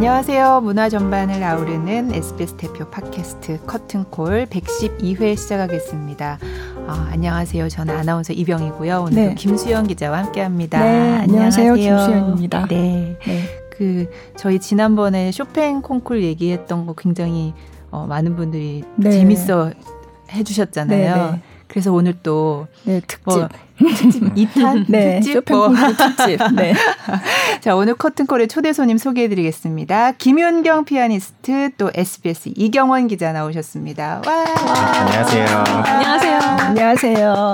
안녕하세요. 문화 전반을 아우르는 SBS 대표 팟캐스트 커튼콜 112회 시작하겠습니다. 아, 안녕하세요. 저는 아나운서 이병이고요. 오늘 네. 김수영 기자와 함께합니다. 네, 안녕하세요. 김수영입니다. 네. 네. 그 저희 지난번에 쇼팽 콩쿨 얘기했던 거 굉장히 어, 많은 분들이 네. 재밌어 해주셨잖아요. 네, 네. 그래서 오늘 또 네, 특집 뭐, 특집 2탄 네, 특집 쇼팽 콩쿨 특집. 네. 자 오늘 커튼콜의 초대 손님 소개해 드리겠습니다. 김윤경 피아니스트 또 SBS 이경원 기자 나오셨습니다. 와. 안녕하세요. 안녕하세요. 안녕하세요.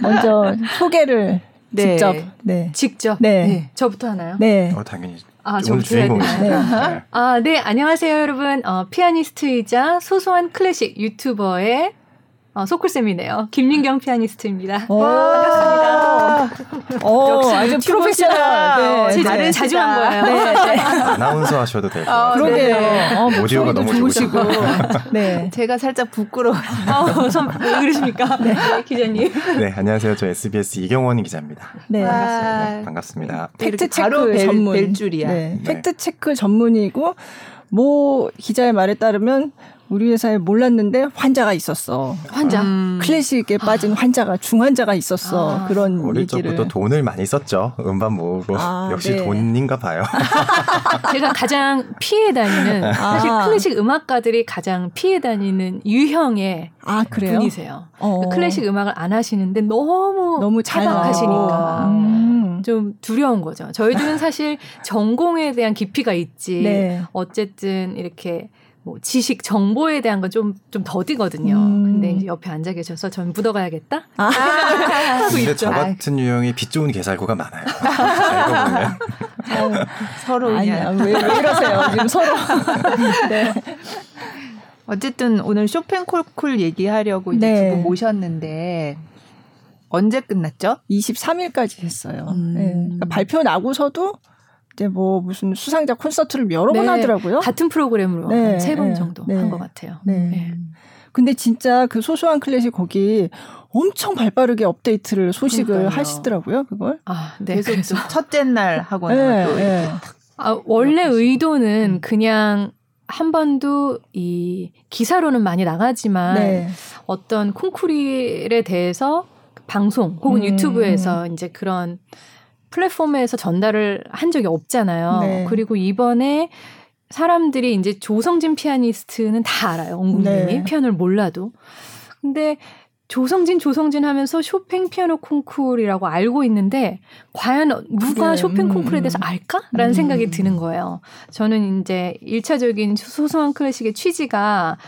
먼저 소개를 네. 직접. 네. 직접. 네. 네. 저부터 하나요? 네. 어, 당연히. 아, 오늘 주인공이시네. 네. 아, 네. 안녕하세요, 여러분. 어, 피아니스트이자 소소한 클래식 유튜버의 어, 소쿨쌤이네요. 김민경 피아니스트입니다. 반갑습니다. 오, 아주 프로페셔널. 네, 제 네, 자중한 거예요. 네, 네. 아나운서 하셔도 될것 같아요. 그러게요. 네. 어, 오디오가 너무 좋으시고. 네. 제가 살짝 부끄러워. 어, 선, 왜 그러십니까? 네. 기자님. 네, 안녕하세요. 저 SBS 이경원 기자입니다. 네. 반갑습니다. 반갑습니다. 팩트 체크 전문. 벨 줄이야. 네. 팩트 체크 전문이고, 모 기자의 말에 따르면 우리 회사에 몰랐는데 환자가 있었어. 환자. 음. 클래식에 빠진 환자가 중환자가 있었어. 아. 그런 어릴 얘기를. 적부터 돈을 많이 썼죠. 음반 모으고 아, 역시 네. 돈인가 봐요. 제가 가장 피해 다니는 아. 사실 클래식 음악가들이 가장 피해 다니는 유형의 아, 분이세요. 어. 그러니까 클래식 음악을 안 하시는데 너무 너무 잘 하시니까. 음. 좀 두려운 거죠. 저희들은 사실 전공에 대한 깊이가 있지. 네. 어쨌든 이렇게 뭐 지식 정보에 대한 건 좀 좀 더디거든요. 음. 근데 이제 옆에 앉아 계셔서 전 묻어가야겠다. 아. 근데 저 같은 유형이 빚 좋은 개살구가 많아요. 알고 보면 서로 아니야 왜, 왜 이러세요 지금 서로. 네. 어쨌든 오늘 쇼팽 콜쿨 얘기하려고 이제 네. 두분 모셨는데 언제 끝났죠? 23일까지 했어요. 음. 네. 그러니까 발표 나고서도 이제 뭐 무슨 수상자 콘서트를 여러 네. 번 하더라고요. 같은 프로그램으로 네. 세번 네. 정도 네. 한것 같아요. 네. 네. 근데 진짜 그 소소한 클래식 거기 엄청 발빠르게 업데이트를 소식을 그러니까요. 하시더라고요, 그걸. 아, 네. 그래서 첫째 날 하고는 또. 네. 아, 원래 의도는 음. 그냥 한 번도 이 기사로는 많이 나가지만 네. 어떤 콩쿠리에 대해서 방송 혹은 음. 유튜브에서 이제 그런 플랫폼에서 전달을 한 적이 없잖아요. 네. 그리고 이번에 사람들이 이제 조성진 피아니스트는 다 알아요. 온 국민이 네. 피아노를 몰라도. 근데 조성진 조성진 하면서 쇼팽 피아노 콩쿨이라고 알고 있는데 과연 누가 그래. 쇼팽 콩쿨에 대해서 음. 알까라는 음. 생각이 드는 거예요. 저는 이제 1차적인 소소한 클래식의 취지가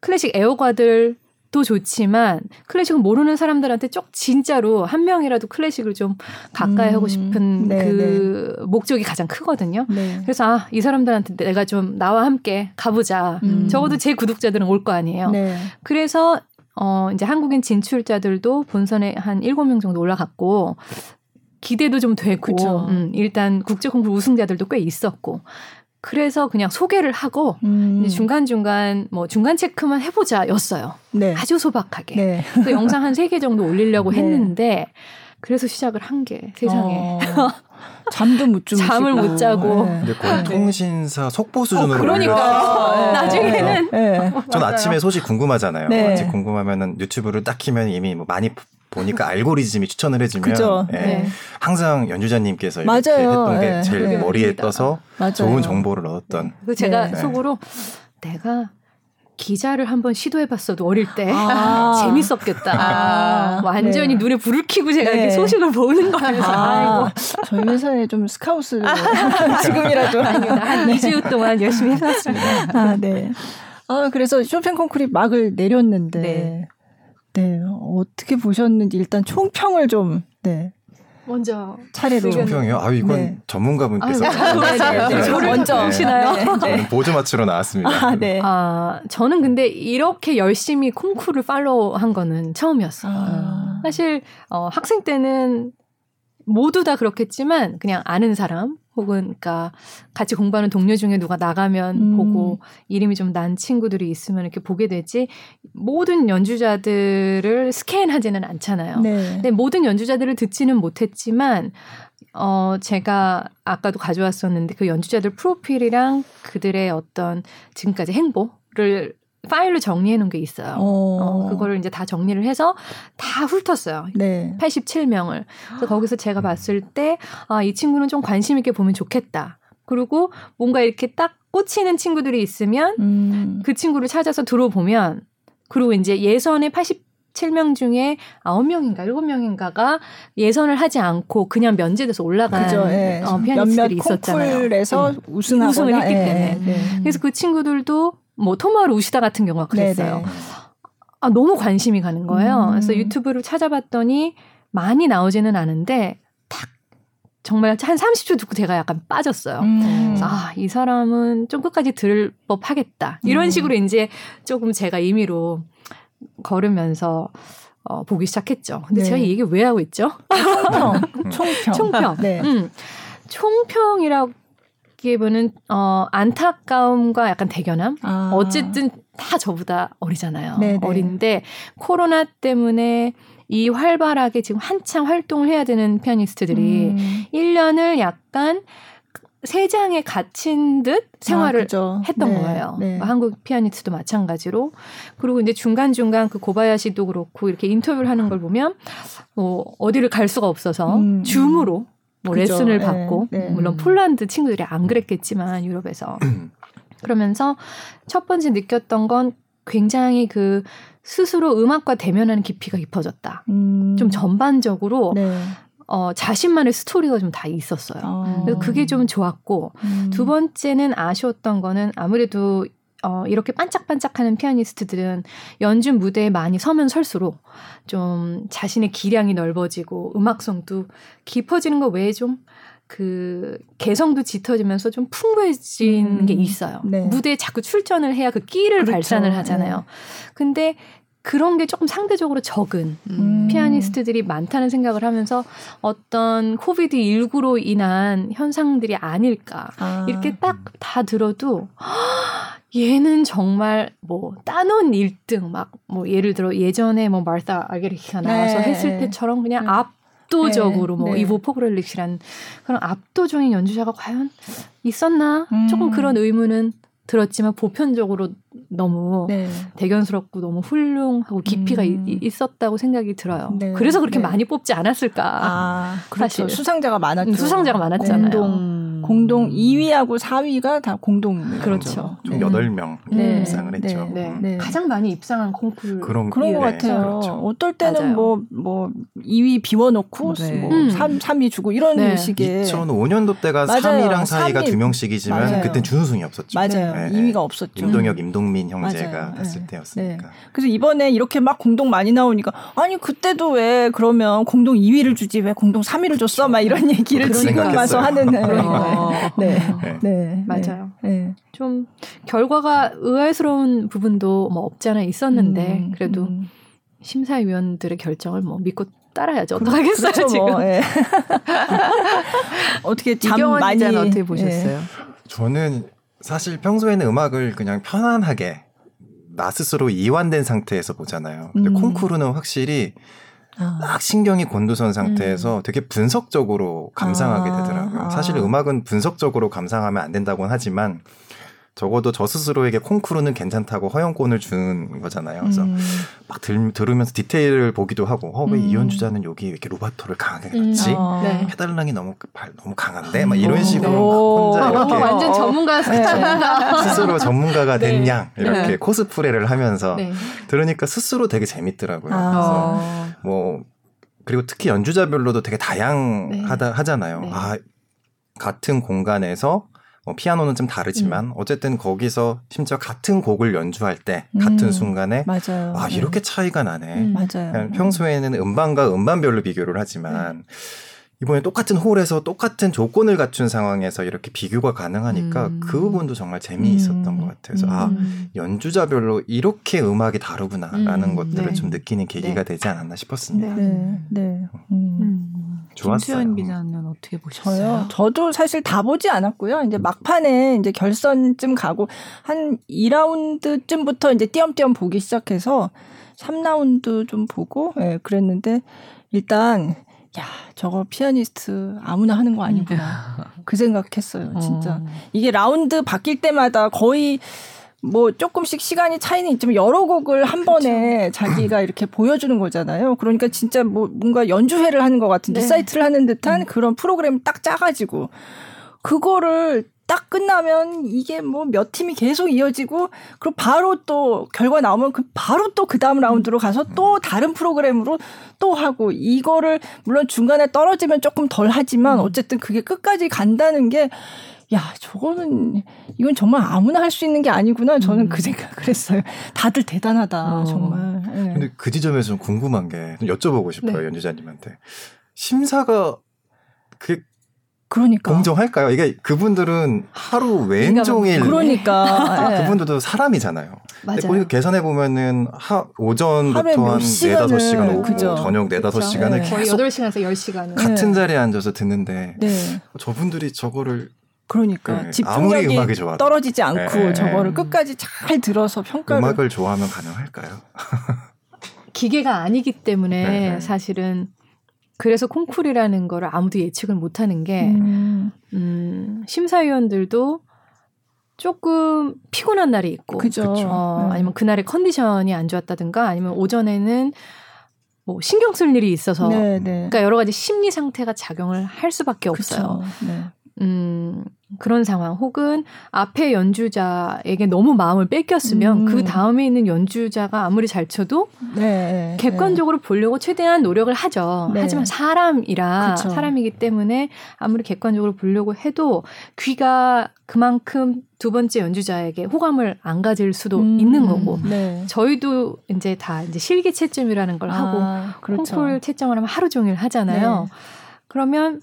클래식 애호가들 도 좋지만 클래식을 모르는 사람들한테 쪽 진짜로 한 명이라도 클래식을 좀 가까이 음, 하고 싶은 네, 그 네. 목적이 가장 크거든요. 네. 그래서 아, 이 사람들한테 내가 좀 나와 함께 가보자. 음. 적어도 제 구독자들은 올 거 아니에요. 네. 그래서 어 이제 한국인 진출자들도 본선에 한 7명 정도 올라갔고 기대도 좀 되고 음, 일단 국제 공부 우승자들도 꽤 있었고 그래서 그냥 소개를 하고 음. 중간 중간 뭐 중간 체크만 해보자였어요. 네. 아주 소박하게. 네. 그 영상 한 세 개 정도 올리려고 네. 했는데 그래서 시작을 한 게 세상에. 어. 잠도 못 주무시고 잠을 못 자고. 네. 근데 거의 통신사 속보 수준으로 어, 그러니까 네. 나중에는 네. 전 아침에 소식 궁금하잖아요. 네. 궁금하면은 유튜브를 딱 키면 이미 뭐 많이 보니까 알고리즘이 추천을 해주면 예, 네. 항상 연주자님께서 이렇게 맞아요. 했던 게 네. 제일 네. 머리에 떠서 맞아요. 좋은 정보를 얻었던. 그 제가 네. 속으로 내가 기자를 한번 시도해봤어도 어릴 때 아~ 재밌었겠다. 아~ 완전히 네. 눈에 불을 켜고 제가 네. 이렇게 소식을 보는 거예요. 아~ 저희 회사에 좀 스카우스 지금이라도 아닙니다. 한 네. 2주 동안 열심히 해봤습니다. 아, 네. 아, 그래서 쇼팽 콩쿠리 막을 내렸는데 네. 네, 어떻게 보셨는지 일단 총평을 좀 네. 먼저 차례로 총평이요? 아 이건 네. 전문가분께서 아, 네, 네, 네, 네. 먼저 오시나요? 네, 네. 보조 맞추러 나왔습니다. 아, 네. 아, 저는 근데 이렇게 열심히 콩쿠르를 팔로우한 거는 처음이었어요. 아. 사실 어, 학생 때는 모두 다 그렇겠지만 그냥 아는 사람 혹은 그러니까 같이 공부하는 동료 중에 누가 나가면 음. 보고 이름이 좀 난 친구들이 있으면 이렇게 보게 되지 모든 연주자들을 스캔하지는 않잖아요. 네. 근데 모든 연주자들을 듣지는 못했지만 어, 제가 아까도 가져왔었는데 그 연주자들 프로필이랑 그들의 어떤 지금까지 행보 를 파일로 정리해 놓은 게 있어요. 어. 어, 그거를 이제 다 정리를 해서 다 훑었어요. 네. 87명을. 그래서 거기서 제가 봤을 때, 아, 이 친구는 좀 관심 있게 보면 좋겠다. 그리고 뭔가 이렇게 딱 꽂히는 친구들이 있으면 음. 그 친구를 찾아서 들어보면 그리고 이제 예선의 87명 중에 9명인가 7명인가가 예선을 하지 않고 그냥 면제돼서 올라간 그죠, 예. 어, 피아니스트들이 있었잖아요. 콩쿨에서 음. 우승을 했기 예, 때문에. 예. 그래서 그 친구들도 뭐 토마루 우시다 같은 경우가 그랬어요. 네네. 아, 너무 관심이 가는 거예요. 음. 그래서 유튜브를 찾아봤더니 많이 나오지는 않은데 딱 정말 한 30초 듣고 제가 약간 빠졌어요. 음. 아, 이 사람은 좀 끝까지 들을 법 하겠다. 이런 음. 식으로 이제 조금 제가 임의로 걸으면서 어, 보기 시작했죠. 근데 네. 제가 이 얘기 왜 하고 있죠? 총평. 총평. 총평. 네. 음. 총평이라고 기분은 어 안타까움과 약간 대견함. 아. 어쨌든 다 저보다 어리잖아요. 네네. 어린데 코로나 때문에 이 활발하게 지금 한창 활동을 해야 되는 피아니스트들이 음. 1년을 약간 세장에 갇힌 듯 생활을 아, 했던 네, 거예요. 네. 뭐 한국 피아니스트도 마찬가지로. 그리고 이제 중간중간 그 고바야시도 그렇고 이렇게 인터뷰를 하는 걸 보면 뭐 어디를 갈 수가 없어서 음. 줌으로 뭐 그죠. 레슨을 네, 받고 네, 네. 물론 폴란드 친구들이 안 그랬겠지만 유럽에서 그러면서 첫 번째 느꼈던 건 굉장히 그 스스로 음악과 대면하는 깊이가 깊어졌다. 음. 좀 전반적으로 네. 어, 자신만의 스토리가 좀 다 있었어요. 아. 그래서 그게 좀 좋았고, 음. 두 번째는 아쉬웠던 거는 아무래도 어, 이렇게 반짝반짝하는 피아니스트들은 연주 무대에 많이 서면 설수록 좀 자신의 기량이 넓어지고 음악성도 깊어지는 것 외에 좀 그 개성도 짙어지면서 좀 풍부해진 음, 게 있어요. 네. 무대에 자꾸 출전을 해야 그 끼를 그렇죠. 발산을 하잖아요. 네. 근데 그런 게 조금 상대적으로 적은 음. 피아니스트들이 많다는 생각을 하면서 어떤 COVID 19로 인한 현상들이 아닐까 아. 이렇게 딱 다 들어도 얘는 정말 뭐 따놓은 1등 막 뭐 예를 들어 예전에 뭐 마르타 아르헤리치가 나와서 네. 했을 때처럼 그냥 네. 압도적으로 네. 뭐 네. 이보 포고렐리치란 그런 압도적인 연주자가 과연 있었나 음. 조금 그런 의문은 들었지만 보편적으로 너무 네. 대견스럽고 너무 훌륭하고 깊이가 음. 이, 있었다고 생각이 들어요. 네. 그래서 그렇게 네. 많이 뽑지 않았을까. 아, 그렇죠. 사실 수상자가 많았죠. 수상자가 많았잖아요. 공동 공동 2위하고 4위가 다 공동 그렇죠. 총 8명 네. 입상을 네. 했죠. 네. 네. 네. 가장 많이 입상한 콩쿠르 그런 그런 것 같아요. 그렇죠. 어떨 때는 뭐뭐 뭐 2위 비워놓고 네. 뭐 음. 3, 3위 주고 이런 네. 식의 2005년도 때가 맞아요. 3위랑 4위가 3위. 두 명씩이지만 그때 준우승이 없었죠. 맞아요. 네. 2위가 없었죠. 임동혁, 임동 민 형제가 했을 때였으니까. 그래서 이번에 이렇게 막 공동 많이 나오니까 아니 그때도 왜 그러면 공동 2위를 주지 왜 공동 3위를 줬어? 막 이런 얘기를 지금 와서 하는 어. 네. 네. 네. 맞아요. 네. 좀 결과가 의아스러운 부분도 뭐 없잖아 있었는데 음, 그래도 음. 심사위원들의 결정을 뭐 믿고 따라야죠. 어떡하겠어요 그렇죠, 지금. 뭐, 예. 어떻게 잠 많이 어떻게 보셨어요? 예. 저는 사실 평소에는 음악을 그냥 편안하게 나 스스로 이완된 상태에서 보잖아요. 근데 음. 콩쿠르는 확실히 아. 딱 신경이 곤두선 상태에서 음. 되게 분석적으로 감상하게 아. 되더라고요. 아. 사실 음악은 분석적으로 감상하면 안 된다고는 하지만 적어도 저 스스로에게 콩쿠르는 괜찮다고 허용권을 준 거잖아요. 그래서 음. 막 들, 들으면서 디테일을 보기도 하고, 어, 왜 음. 이연주자는 여기 왜 이렇게 로바토를 강하게 했지? 음. 아. 네. 페달랑이 너무, 발, 너무 강한데? 막 이런 식으로 막 혼자 이렇게. 어, 완전 전문가 네. 스스로 전문가가 된 네. 양, 이렇게 네. 코스프레를 하면서 네. 들으니까 스스로 되게 재밌더라고요. 아. 그래서 뭐, 그리고 특히 연주자별로도 되게 다양하다 네. 하잖아요. 네. 아, 같은 공간에서 뭐 피아노는 좀 다르지만 음. 어쨌든 거기서 심지어 같은 곡을 연주할 때 같은 음. 순간에 맞아요. 아 이렇게 차이가 나네. 음. 맞아요. 평소에는 음반과 음반별로 비교를 하지만 이번에 똑같은 홀에서 똑같은 조건을 갖춘 상황에서 이렇게 비교가 가능하니까 음. 그 부분도 정말 재미있었던 음. 것 같아요. 그래서 아, 음. 아 연주자별로 이렇게 음악이 다르구나라는 음. 것들을 네. 좀 느끼는 계기가 네. 되지 않았나 싶었습니다. 네, 네. 음. 좋았어요. 김수현 기자는 어떻게 보셨어요? 저요? 저도 사실 다 보지 않았고요. 이제 막판에 이제 결선쯤 가고 한 2라운드쯤부터 이제 띄엄띄엄 보기 시작해서 3라운드 좀 보고 예, 그랬는데 일단 야, 저거 피아니스트 아무나 하는 거 아니구나. 그 생각했어요, 진짜. 어. 이게 라운드 바뀔 때마다 거의 뭐 조금씩 시간이 차이는 있지만 여러 곡을 한 그렇죠. 번에 자기가 이렇게 보여주는 거잖아요. 그러니까 진짜 뭐 뭔가 연주회를 하는 것 같은 네. 리사이틀을 하는 듯한 음. 그런 프로그램 딱 짜가지고 그거를 딱 끝나면 이게 뭐 몇 팀이 계속 이어지고 그리고 바로 또 결과 나오면 그 바로 또 그 다음 라운드로 가서 또 다른 프로그램으로 또 하고 이거를 물론 중간에 떨어지면 조금 덜 하지만 음. 어쨌든 그게 끝까지 간다는 게 야, 저거는, 이건 정말 아무나 할 수 있는 게 아니구나. 저는 음. 그 생각을 했어요. 다들 대단하다, 어. 정말. 네. 근데 그 지점에서 좀 궁금한 게, 좀 여쭤보고 싶어요, 네. 연주자님한테. 심사가, 그, 그러니까. 공정할까요? 이게 그분들은 하루 왼종일. 그러니까. 네. 그분들도 사람이잖아요. 맞아요. 계산해 보면은 하, 오전부터 한 4, 5시간 오고 그죠. 저녁 4, 5시간을 네. 계속 8시간에서 10시간을 같은 자리에 앉아서 듣는데 네. 저분들이 저거를 그러니까 네. 집중력이 떨어지지 않고 네. 저거를 끝까지 잘 들어서 평가를 음악을 좋아하면 가능할까요? 기계가 아니기 때문에 네, 네. 사실은 그래서 콩쿨이라는 거를 아무도 예측을 못 하는 게 음. 음, 심사위원들도 조금 피곤한 날이 있고 그죠. 어, 네. 아니면 그날의 컨디션이 안 좋았다든가 아니면 오전에는 뭐 신경 쓸 일이 있어서 네, 네. 그러니까 여러 가지 심리 상태가 작용을 할 수밖에 없어요. 네. 음, 그런 상황 혹은 앞에 연주자에게 너무 마음을 뺏겼으면 음. 그 다음에 있는 연주자가 아무리 잘 쳐도 네, 객관적으로 네. 보려고 최대한 노력을 하죠. 네. 하지만 사람이라 그쵸. 사람이기 때문에 아무리 객관적으로 보려고 해도 귀가 그만큼 두 번째 연주자에게 호감을 안 가질 수도 음. 있는 거고 네. 저희도 이제 다 이제 실기 채점이라는 걸 하고 아, 그렇죠. 콩쿨 채점을 하면 하루 종일 하잖아요. 네. 그러면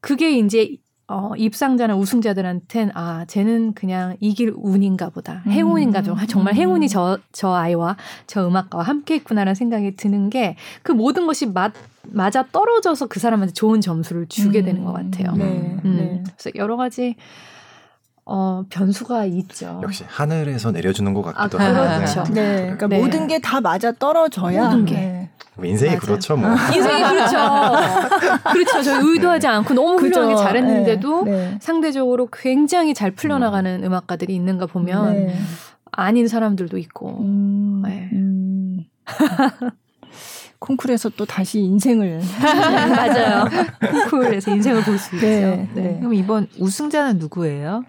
그게 이제 어, 입상자나 우승자들한텐 아, 쟤는 그냥 이길 운인가 보다. 음. 행운인가 보다. 정말 행운이 저, 저 아이와 저 음악가와 함께 했구나라는 생각이 드는 게 그 모든 것이 맞, 맞아 떨어져서 그 사람한테 좋은 점수를 주게 음. 되는 것 같아요. 네. 음. 네. 그래서 여러 가지 어, 변수가 있죠. 역시 하늘에서 내려주는 것 같기도 아, 하고. 그렇죠. 네. 그러니까 네. 모든 게 다 맞아 떨어져야. 모든 게. 네. 뭐 인생이 맞아. 그렇죠, 뭐. 인생이 그렇죠. 그렇죠. 저 의도하지 않고 너무 훌륭하게 잘했는데도 네, 네. 상대적으로 굉장히 잘 풀려나가는 음. 악가들이 있는가 보면 네. 아닌 사람들도 있고. 음, 네. 음. 콩쿨에서 또 다시 인생을 맞아요. 콩쿨에서 인생을 볼 수 있죠. 네, 네. 그럼 이번 우승자는 누구예요?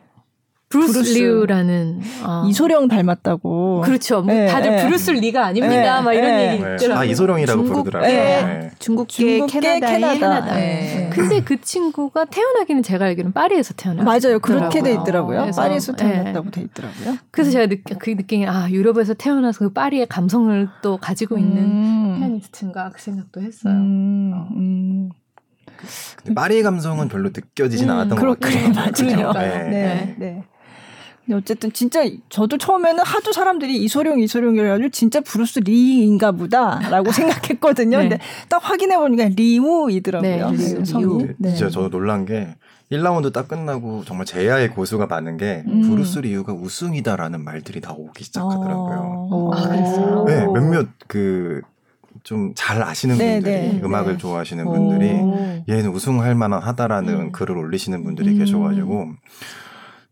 브루스, 브루스. 리우라는 어. 이소룡 닮았다고. 그렇죠. 뭐 네, 다들 네. 브루스 리가 아닙니다. 네, 막 이런 네. 얘기 있더라고요. 아 이소룡이라고 중국, 부르더라고요. 네. 네. 중국계, 중국계 캐나다인 캐나다. 네. 근데 그 친구가 태어나기는 제가 알기로는 파리에서 태어났어요. 맞아요. 그렇게 돼 있더라고요. 파리에서 태어났다고 돼 있더라고요. 그래서 제가 느, 그 느낌이 아 유럽에서 태어나서 그 파리의 감성을 또 가지고 있는 음. 피아니스트인가 그 생각도 했어요. 음. 어. 음. 파리 감성은 별로 느껴지진 음, 않았던 것 같아요. 그래, 맞아요. 네. 네. 네. 어쨌든 진짜 저도 처음에는 하도 사람들이 이소룡 이소룡이라고 진짜 브루스 리인가 보다라고 생각했거든요. 네. 근데 딱 확인해 보니까 리우이더라고요. 네, 리우. 성이. 네. 진짜 저도 놀란 게 1라운드 딱 끝나고 정말 재야의 고수가 많은 게 음. 브루스 리우가 우승이다라는 말들이 나오기 시작하더라고요. 어. 아, 그랬어요? 네, 몇몇 그 좀잘 아시는 네, 분들이 네, 음악을 네. 좋아하시는 분들이 얘는 우승할 만한 하다라는 음. 글을 올리시는 분들이 음. 계셔가지고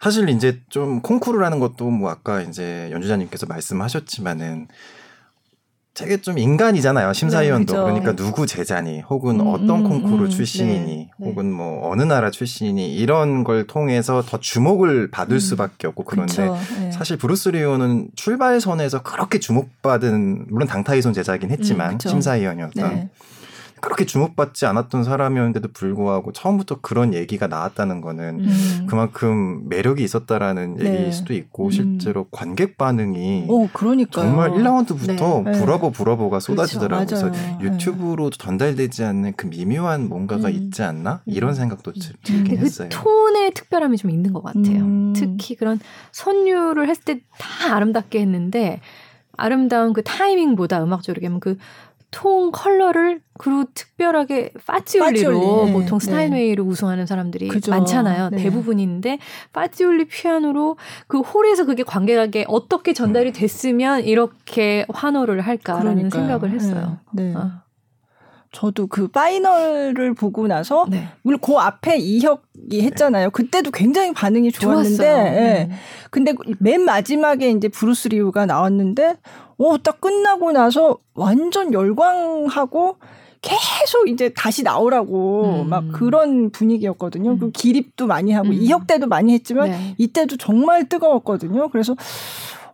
사실 이제 좀 콩쿠르라는 것도 뭐 아까 이제 연주자님께서 말씀하셨지만은 되게 좀 인간이잖아요 심사위원도 네, 그러니까 누구 제자니 혹은 음, 어떤 음, 콩쿠르 음, 출신이니 네, 네. 혹은 뭐 어느 나라 출신이니 이런 걸 통해서 더 주목을 받을 음, 수밖에 없고 그런데 네. 사실 브루스 리우는 출발선에서 그렇게 주목받은 물론 당타이손 제자긴 했지만 음, 심사위원이었던 네. 그렇게 주목받지 않았던 사람이었는데도 불구하고 처음부터 그런 얘기가 나왔다는 거는 음. 그만큼 매력이 있었다라는 네. 얘기일 수도 있고 음. 실제로 관객 반응이 오, 정말 1라운드부터 네. 브라보 브라보가 그렇죠. 쏟아지더라고요. 그렇죠. 그래서 유튜브로 전달되지 않는 그 미묘한 뭔가가 음. 있지 않나 이런 음. 생각도 음. 들긴 그 했어요. 톤의 특별함이 좀 있는 것 같아요. 음. 특히 그런 선율을 했을 때 다 아름답게 했는데 아름다운 그 타이밍보다 음악적으로 하면 그 tone color를 그리고 특별하게 파찌올리로 네. 보통 스타인웨이를 네. 우승하는 사람들이 그죠. 많잖아요. 네. 대부분인데 파찌올리 피아노로 그 홀에서 그게 관객에게 어떻게 전달이 음. 됐으면 이렇게 환호를 할까라는 그러니까요. 생각을 했어요. 네. 네. 어. 저도 그 파이널을 보고 나서 네. 물론 그 앞에 이혁이 했잖아요. 그때도 굉장히 반응이 좋았는데 예. 음. 근데 맨 마지막에 이제 브루스 리우가 나왔는데 어딱 끝나고 나서 완전 열광하고 계속 이제 다시 나오라고 음. 막 그런 분위기였거든요. 음. 그 기립도 많이 하고 음. 이혁 때도 많이 했지만 네. 이때도 정말 뜨거웠거든요. 그래서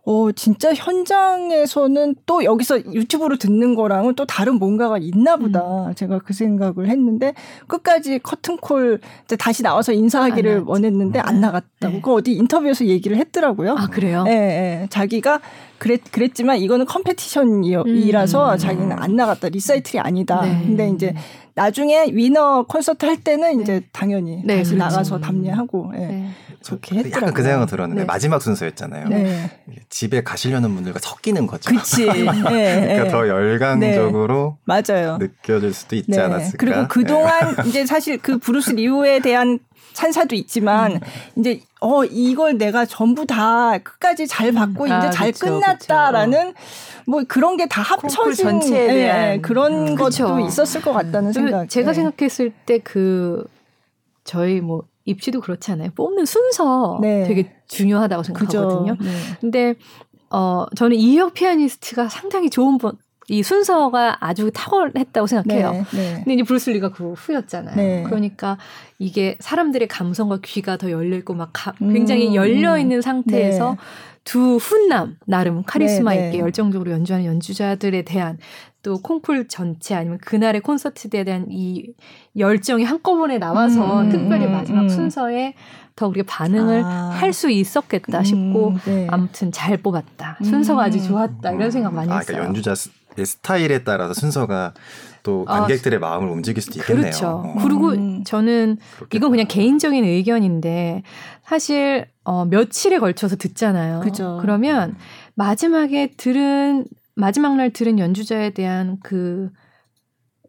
어, 진짜 현장에서는 또 여기서 유튜브로 듣는 거랑은 또 다른 뭔가가 있나 보다. 음. 제가 그 생각을 했는데 끝까지 커튼콜 다시 나와서 인사하기를 원했는데 안 네. 나갔다고. 네. 그 어디 인터뷰에서 얘기를 했더라고요. 아, 그래요? 예, 예. 자기가 그랬, 그랬지만 이거는 competition이라서 음. 자기는 안 나갔다. 리사이틀이 아니다. 네. 근데 이제 나중에 winner 콘서트 할 때는 네. 이제 당연히 네, 다시 그렇죠. 나가서 답례하고 예. 네. 그렇게 했더라고요. 약간 그 생각은 들었는데 네. 마지막 순서였잖아요. 네. 집에 가시려는 분들과 섞이는 거죠. 그치. 네. 그러니까 더 열광적으로 맞아요. 느껴질 수도 있지 않았을까. 그리고 그동안 이제 사실 그 브루스 리우에 대한 찬사도 있지만 음. 이제 어 이걸 내가 전부 다 끝까지 잘 받고 음. 이제 아, 잘 그쵸, 끝났다라는 그쵸. 뭐 그런 게 다 합쳐진 전체에 예, 대한 예, 그런 음. 것도 그쵸. 있었을 것 같다는 생각. 제가 예. 생각했을 때 그 저희 뭐 입시도 그렇지 않아요. 뽑는 순서 네. 되게 중요하다고 생각하거든요. 네. 근데 어 저는 이혁 피아니스트가 상당히 좋은 번, 이 순서가 아주 탁월했다고 생각해요. 네, 네. 근데 이제 브루슬리가 그 후였잖아요. 네. 그러니까 이게 사람들의 감성과 귀가 더 열려 있고 막 가, 굉장히 음, 열려 있는 상태에서 네. 두 훈남 나름 카리스마 네, 있게 열정적으로 연주하는 연주자들에 대한 또 콩쿨 전체 아니면 그날의 콘서트에 대한 이 열정이 한꺼번에 나와서 음, 특별히 음, 마지막 음. 순서에 더 우리가 반응을 아. 할수 있었겠다 싶고 음, 네. 아무튼 잘 뽑았다 순서가 아주 좋았다 이런 생각 많이 아, 했어요. 그러니까 연주자 스타일에 따라서 순서가 또 아, 관객들의 아, 마음을 움직일 수도 있겠네요. 그렇죠. 어. 그리고 저는 그렇겠다. 이건 그냥 개인적인 의견인데 사실 어, 며칠에 걸쳐서 듣잖아요. 그죠. 그러면 마지막에 들은 마지막 날 들은 연주자에 대한 그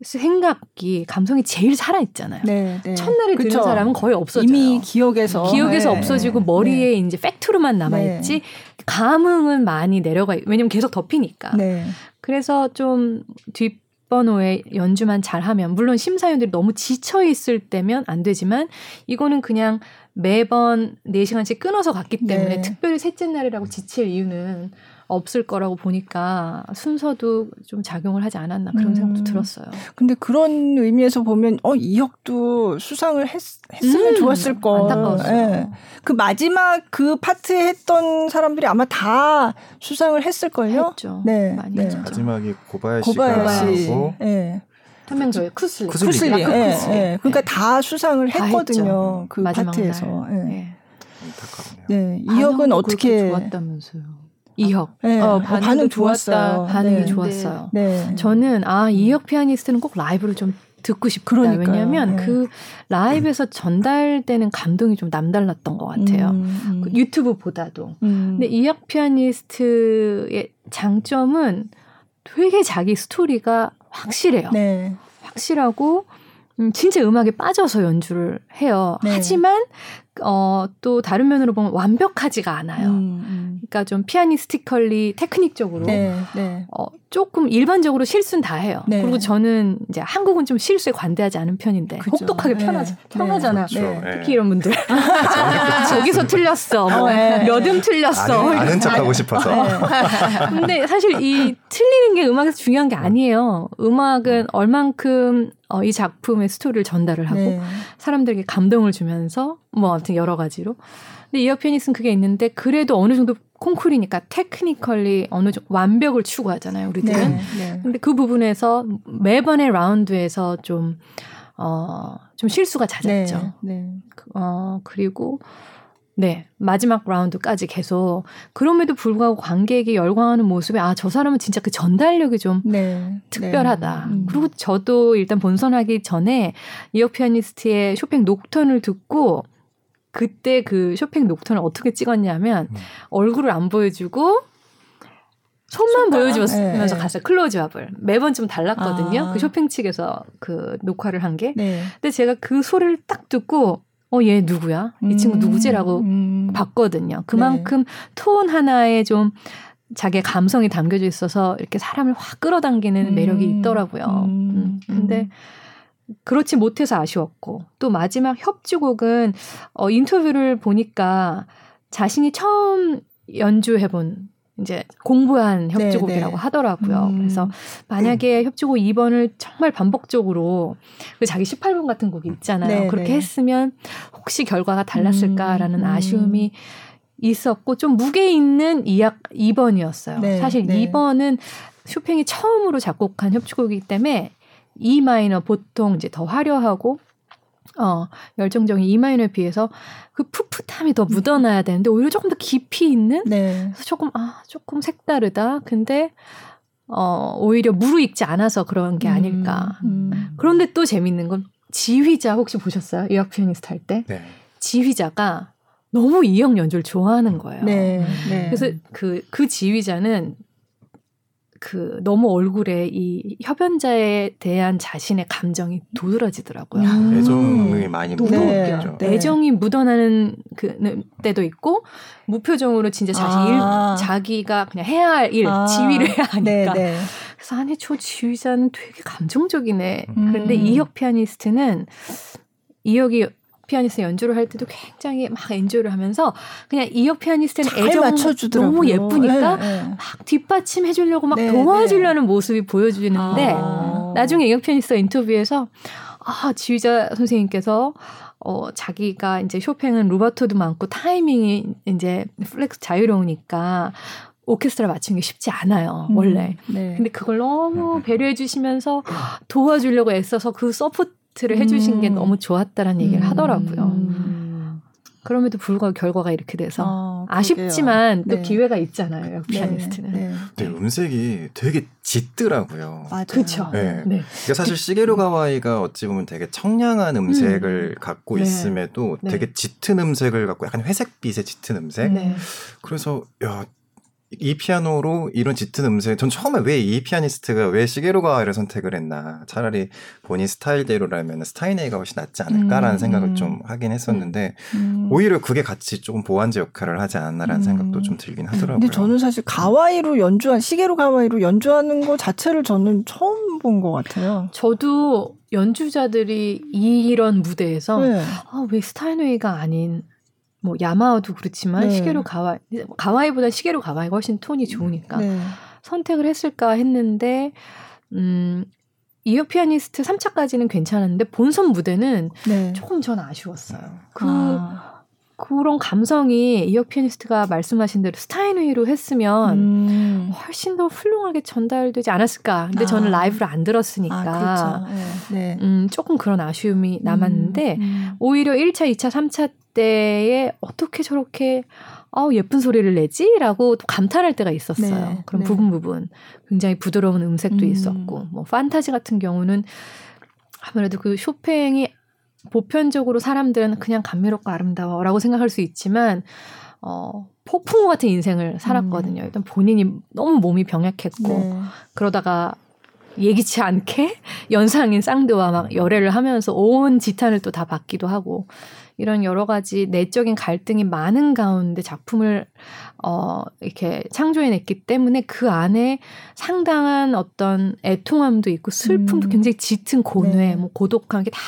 생각이 감성이 제일 살아 있잖아요. 네, 네. 첫날에 그쵸. 들은 사람은 거의 없어져요. 이미 기억에서 기억에서 네. 없어지고 머리에 네. 이제 팩트로만 남아 있지 네. 감흥은 많이 내려가. 왜냐면 계속 덮이니까. 네. 그래서 좀 뒷번호에 연주만 잘하면 물론 심사위원들이 너무 지쳐 있을 때면 안 되지만 이거는 그냥 매번 4시간씩 끊어서 갔기 때문에 특별히 셋째 날이라고 지칠 이유는 없을 거라고 보니까 순서도 좀 작용을 하지 않았나 그런 음. 생각도 들었어요. 근데 그런 의미에서 보면 어 이혁도 수상을 했, 으면 음. 좋았을 거. 안타까웠어요. 네. 그 마지막 그 파트에 했던 사람들이 아마 다 수상을 했을 걸요. 했죠. 네. 많이 네. 했죠. 마지막이 고바야시가 고바야시. 하고 네. 한명 저희 쿠슬리. 쿠슬리. 쿠슬리. 예, 예. 그러니까 다 수상을 다 했거든요. 했죠. 그 파트에서. 예. 네. 안타깝네요. 네. 이혁은 어떻게 좋았다면서요. 이혁. 네. 어, 반응, 반응 좋았어요. 반응이 네. 좋았어요. 네. 저는 아 이혁 피아니스트는 꼭 라이브를 좀 듣고 싶다. 그러니까요. 왜냐하면 네. 그 라이브에서 전달되는 감동이 좀 남달랐던 것 같아요. 음, 음. 그 유튜브보다도. 음. 근데 이혁 피아니스트의 장점은 되게 자기 스토리가 확실해요. 네. 확실하고 음, 진짜 음악에 빠져서 연주를 해요. 네. 하지만 어, 또 다른 면으로 보면 완벽하지가 않아요. 음, 음. 그러니까 좀 피아니스티컬리 테크닉적으로 네, 네. 어, 조금 일반적으로 실수는 다 해요. 네. 그리고 저는 이제 한국은 좀 실수에 관대하지 않은 편인데 그쵸. 혹독하게 편하지, 네. 편하잖아요. 네. 그렇죠. 네. 특히 이런 분들 저기서 틀렸어, 뭐, 몇음 틀렸어. 아는, 아는 척하고 싶어서. 근데 사실 이 틀리는 게 음악에서 중요한 게 아니에요. 음악은 얼만큼 어, 이 작품의 스토리를 전달을 하고 사람들에게 감동을 주면서 뭐 아무튼 여러 가지로. 근데 이혁 피아니스트는 그게 있는데 그래도 어느 정도 콩쿨이니까 technically 어느 정도 완벽을 추구하잖아요, 우리들은. 네, 네. 근데 그 부분에서 매번의 라운드에서 좀 어, 좀 실수가 잦았죠. 네, 네. 어, 그리고 네, 마지막 라운드까지 계속 그럼에도 불구하고 관객이 열광하는 모습에 아, 저 사람은 진짜 그 전달력이 좀 네, 특별하다. 네. 음. 그리고 저도 일단 본선하기 전에 이어 피아니스트의 쇼팽 녹턴을 듣고 그때 그 쇼팽 녹턴을 어떻게 찍었냐면 음. 얼굴을 안 보여주고 손만 보여주면서 네. 갔어요. 클로즈업을. 매번 좀 달랐거든요. 아. 그 쇼핑 측에서 그 녹화를 한 게. 네. 근데 제가 그 소리를 딱 듣고 어, 얘 누구야? 이 친구 음. 누구지라고 음. 봤거든요. 그만큼 네. 톤 하나에 좀 자기의 감성이 담겨져 있어서 이렇게 사람을 확 끌어당기는 음. 매력이 있더라고요. 음. 음. 근데 그렇지 못해서 아쉬웠고 또 마지막 협주곡은 어 인터뷰를 보니까 자신이 처음 연주해본 이제 공부한 협주곡이라고 네, 네. 하더라고요. 음. 그래서 만약에 음. 협주곡 2번을 정말 반복적으로 그 자기 18번 같은 곡이 있잖아요. 네, 그렇게 네. 했으면 혹시 결과가 달랐을까라는 음. 아쉬움이 있었고 좀 무게 있는 2악 2번이었어요. 사실 2번은 쇼팽이 처음으로 작곡한 협주곡이기 때문에 E 마이너 보통 이제 더 화려하고 어, 열정적인 이마인에 비해서 그 풋풋함이 더 묻어나야 되는데 오히려 조금 더 깊이 있는 네. 그래서 조금 아 조금 색다르다. 근데 어 오히려 무르익지 않아서 그런 게 아닐까. 음, 음. 그런데 또 재밌는 건 지휘자 혹시 보셨어요? 이악 피아니스트 할 때? 네. 지휘자가 너무 이형 연주를 좋아하는 거예요. 네, 네. 그래서 그, 그 지휘자는 그 너무 얼굴에 이 협연자에 대한 자신의 감정이 도드라지더라고요. 음. 애정이 많이 묻어나죠. 네. 애정이 묻어나는 그 때도 있고 무표정으로 진짜 자기 아. 일 자기가 그냥 해야 할 일, 아. 지휘를 해야 하니까. 네네. 네. 그래서 아니 저 지휘자는 되게 감정적이네. 음. 그런데 이혁 피아니스트는 이혁이 피아니스트 연주를 할 때도 굉장히 막 엔조이를 하면서 그냥 이어 피아니스트는 애정 맞춰주더라고요. 너무 예쁘니까 네, 네. 막 뒷받침 해주려고 막. 도와주려는 모습이 보여지는데 아. 나중에 이어 피아니스트 인터뷰에서 아 지휘자 선생님께서 어, 자기가 이제 쇼팽은 루바토도 많고 타이밍이 이제 flex 자유로우니까 오케스트라 맞추는 게 쉽지 않아요, 음, 원래. 네. 근데 그걸 너무 배려해 주시면서 도와주려고 애써서 그 support 테스트를 해주신 음. 게 너무 좋았다라는 얘기를 음. 하더라고요. 그럼에도 불구하고 결과가 이렇게 돼서 아쉽지만 또 네. 기회가 있잖아요. 네. 피아니스트는. 네. 네. 음색이 되게 짙더라고요. 맞아요. 그렇죠. 네. 네. 그러니까 사실 시게루 가와이가 어찌 보면 되게 청량한 음색을 음. 갖고 네. 있음에도 되게 짙은 음색을 갖고 약간 회색빛의 짙은 음색. 그래서 야 이 피아노로 이런 짙은 음색, 전 처음에 왜 이 피아니스트가 왜 시게루가와를 선택을 했나. 차라리 본인 스타일대로라면 스타이네이가 훨씬 낫지 않을까라는 음. 생각을 좀 하긴 했었는데, 음. 오히려 그게 같이 조금 보완제 역할을 하지 않았나라는 음. 생각도 좀 들긴 하더라고요. 근데 저는 사실 가와이로 연주한, 시게루 가와이로 연주하는 거 자체를 저는 처음 본 것 같아요. 저도 연주자들이 이런 무대에서, 네. 아, 왜 스타인웨이가 아닌 뭐 야마하도 그렇지만 네. 시계로 가와 가와이보다 시게루 가와이가 훨씬 톤이 좋으니까 네. 선택을 했을까 했는데 음 이혁 피아니스트 3차까지는 괜찮았는데 본선 무대는 네. 조금 전 아쉬웠어요. 그 아. 그런 감성이 이혁 피아니스트가 말씀하신 대로 스타인웨이로 했으면 음. 훨씬 더 훌륭하게 전달되지 않았을까. 근데 아. 저는 라이브를 안 들었으니까. 아, 그렇죠. 네. 네. 음, 조금 그런 아쉬움이 남았는데 음. 음. 오히려 1차, 2차, 3차 때에 어떻게 저렇게 아 예쁜 소리를 내지? 라고 또 감탄할 때가 있었어요. 네, 그런 네. 부분 부분. 굉장히 부드러운 음색도 음. 있었고, 뭐, 판타지 같은 경우는 아무래도 그 쇼팽이 보편적으로 사람들은 그냥 감미롭고 아름다워라고 생각할 수 있지만, 어, 폭풍우 같은 인생을 살았거든요. 음. 일단 본인이 너무 몸이 병약했고, 네. 그러다가 예기치 않게 연상인 쌍드와 막 열애를 하면서 온 지탄을 또 다 받기도 하고, 이런 여러 가지 내적인 갈등이 많은 가운데 작품을 어 이렇게 창조해냈기 때문에 그 안에 상당한 어떤 애통함도 있고 슬픔도 음. 굉장히 짙은 고뇌, 네. 뭐 고독한 게 다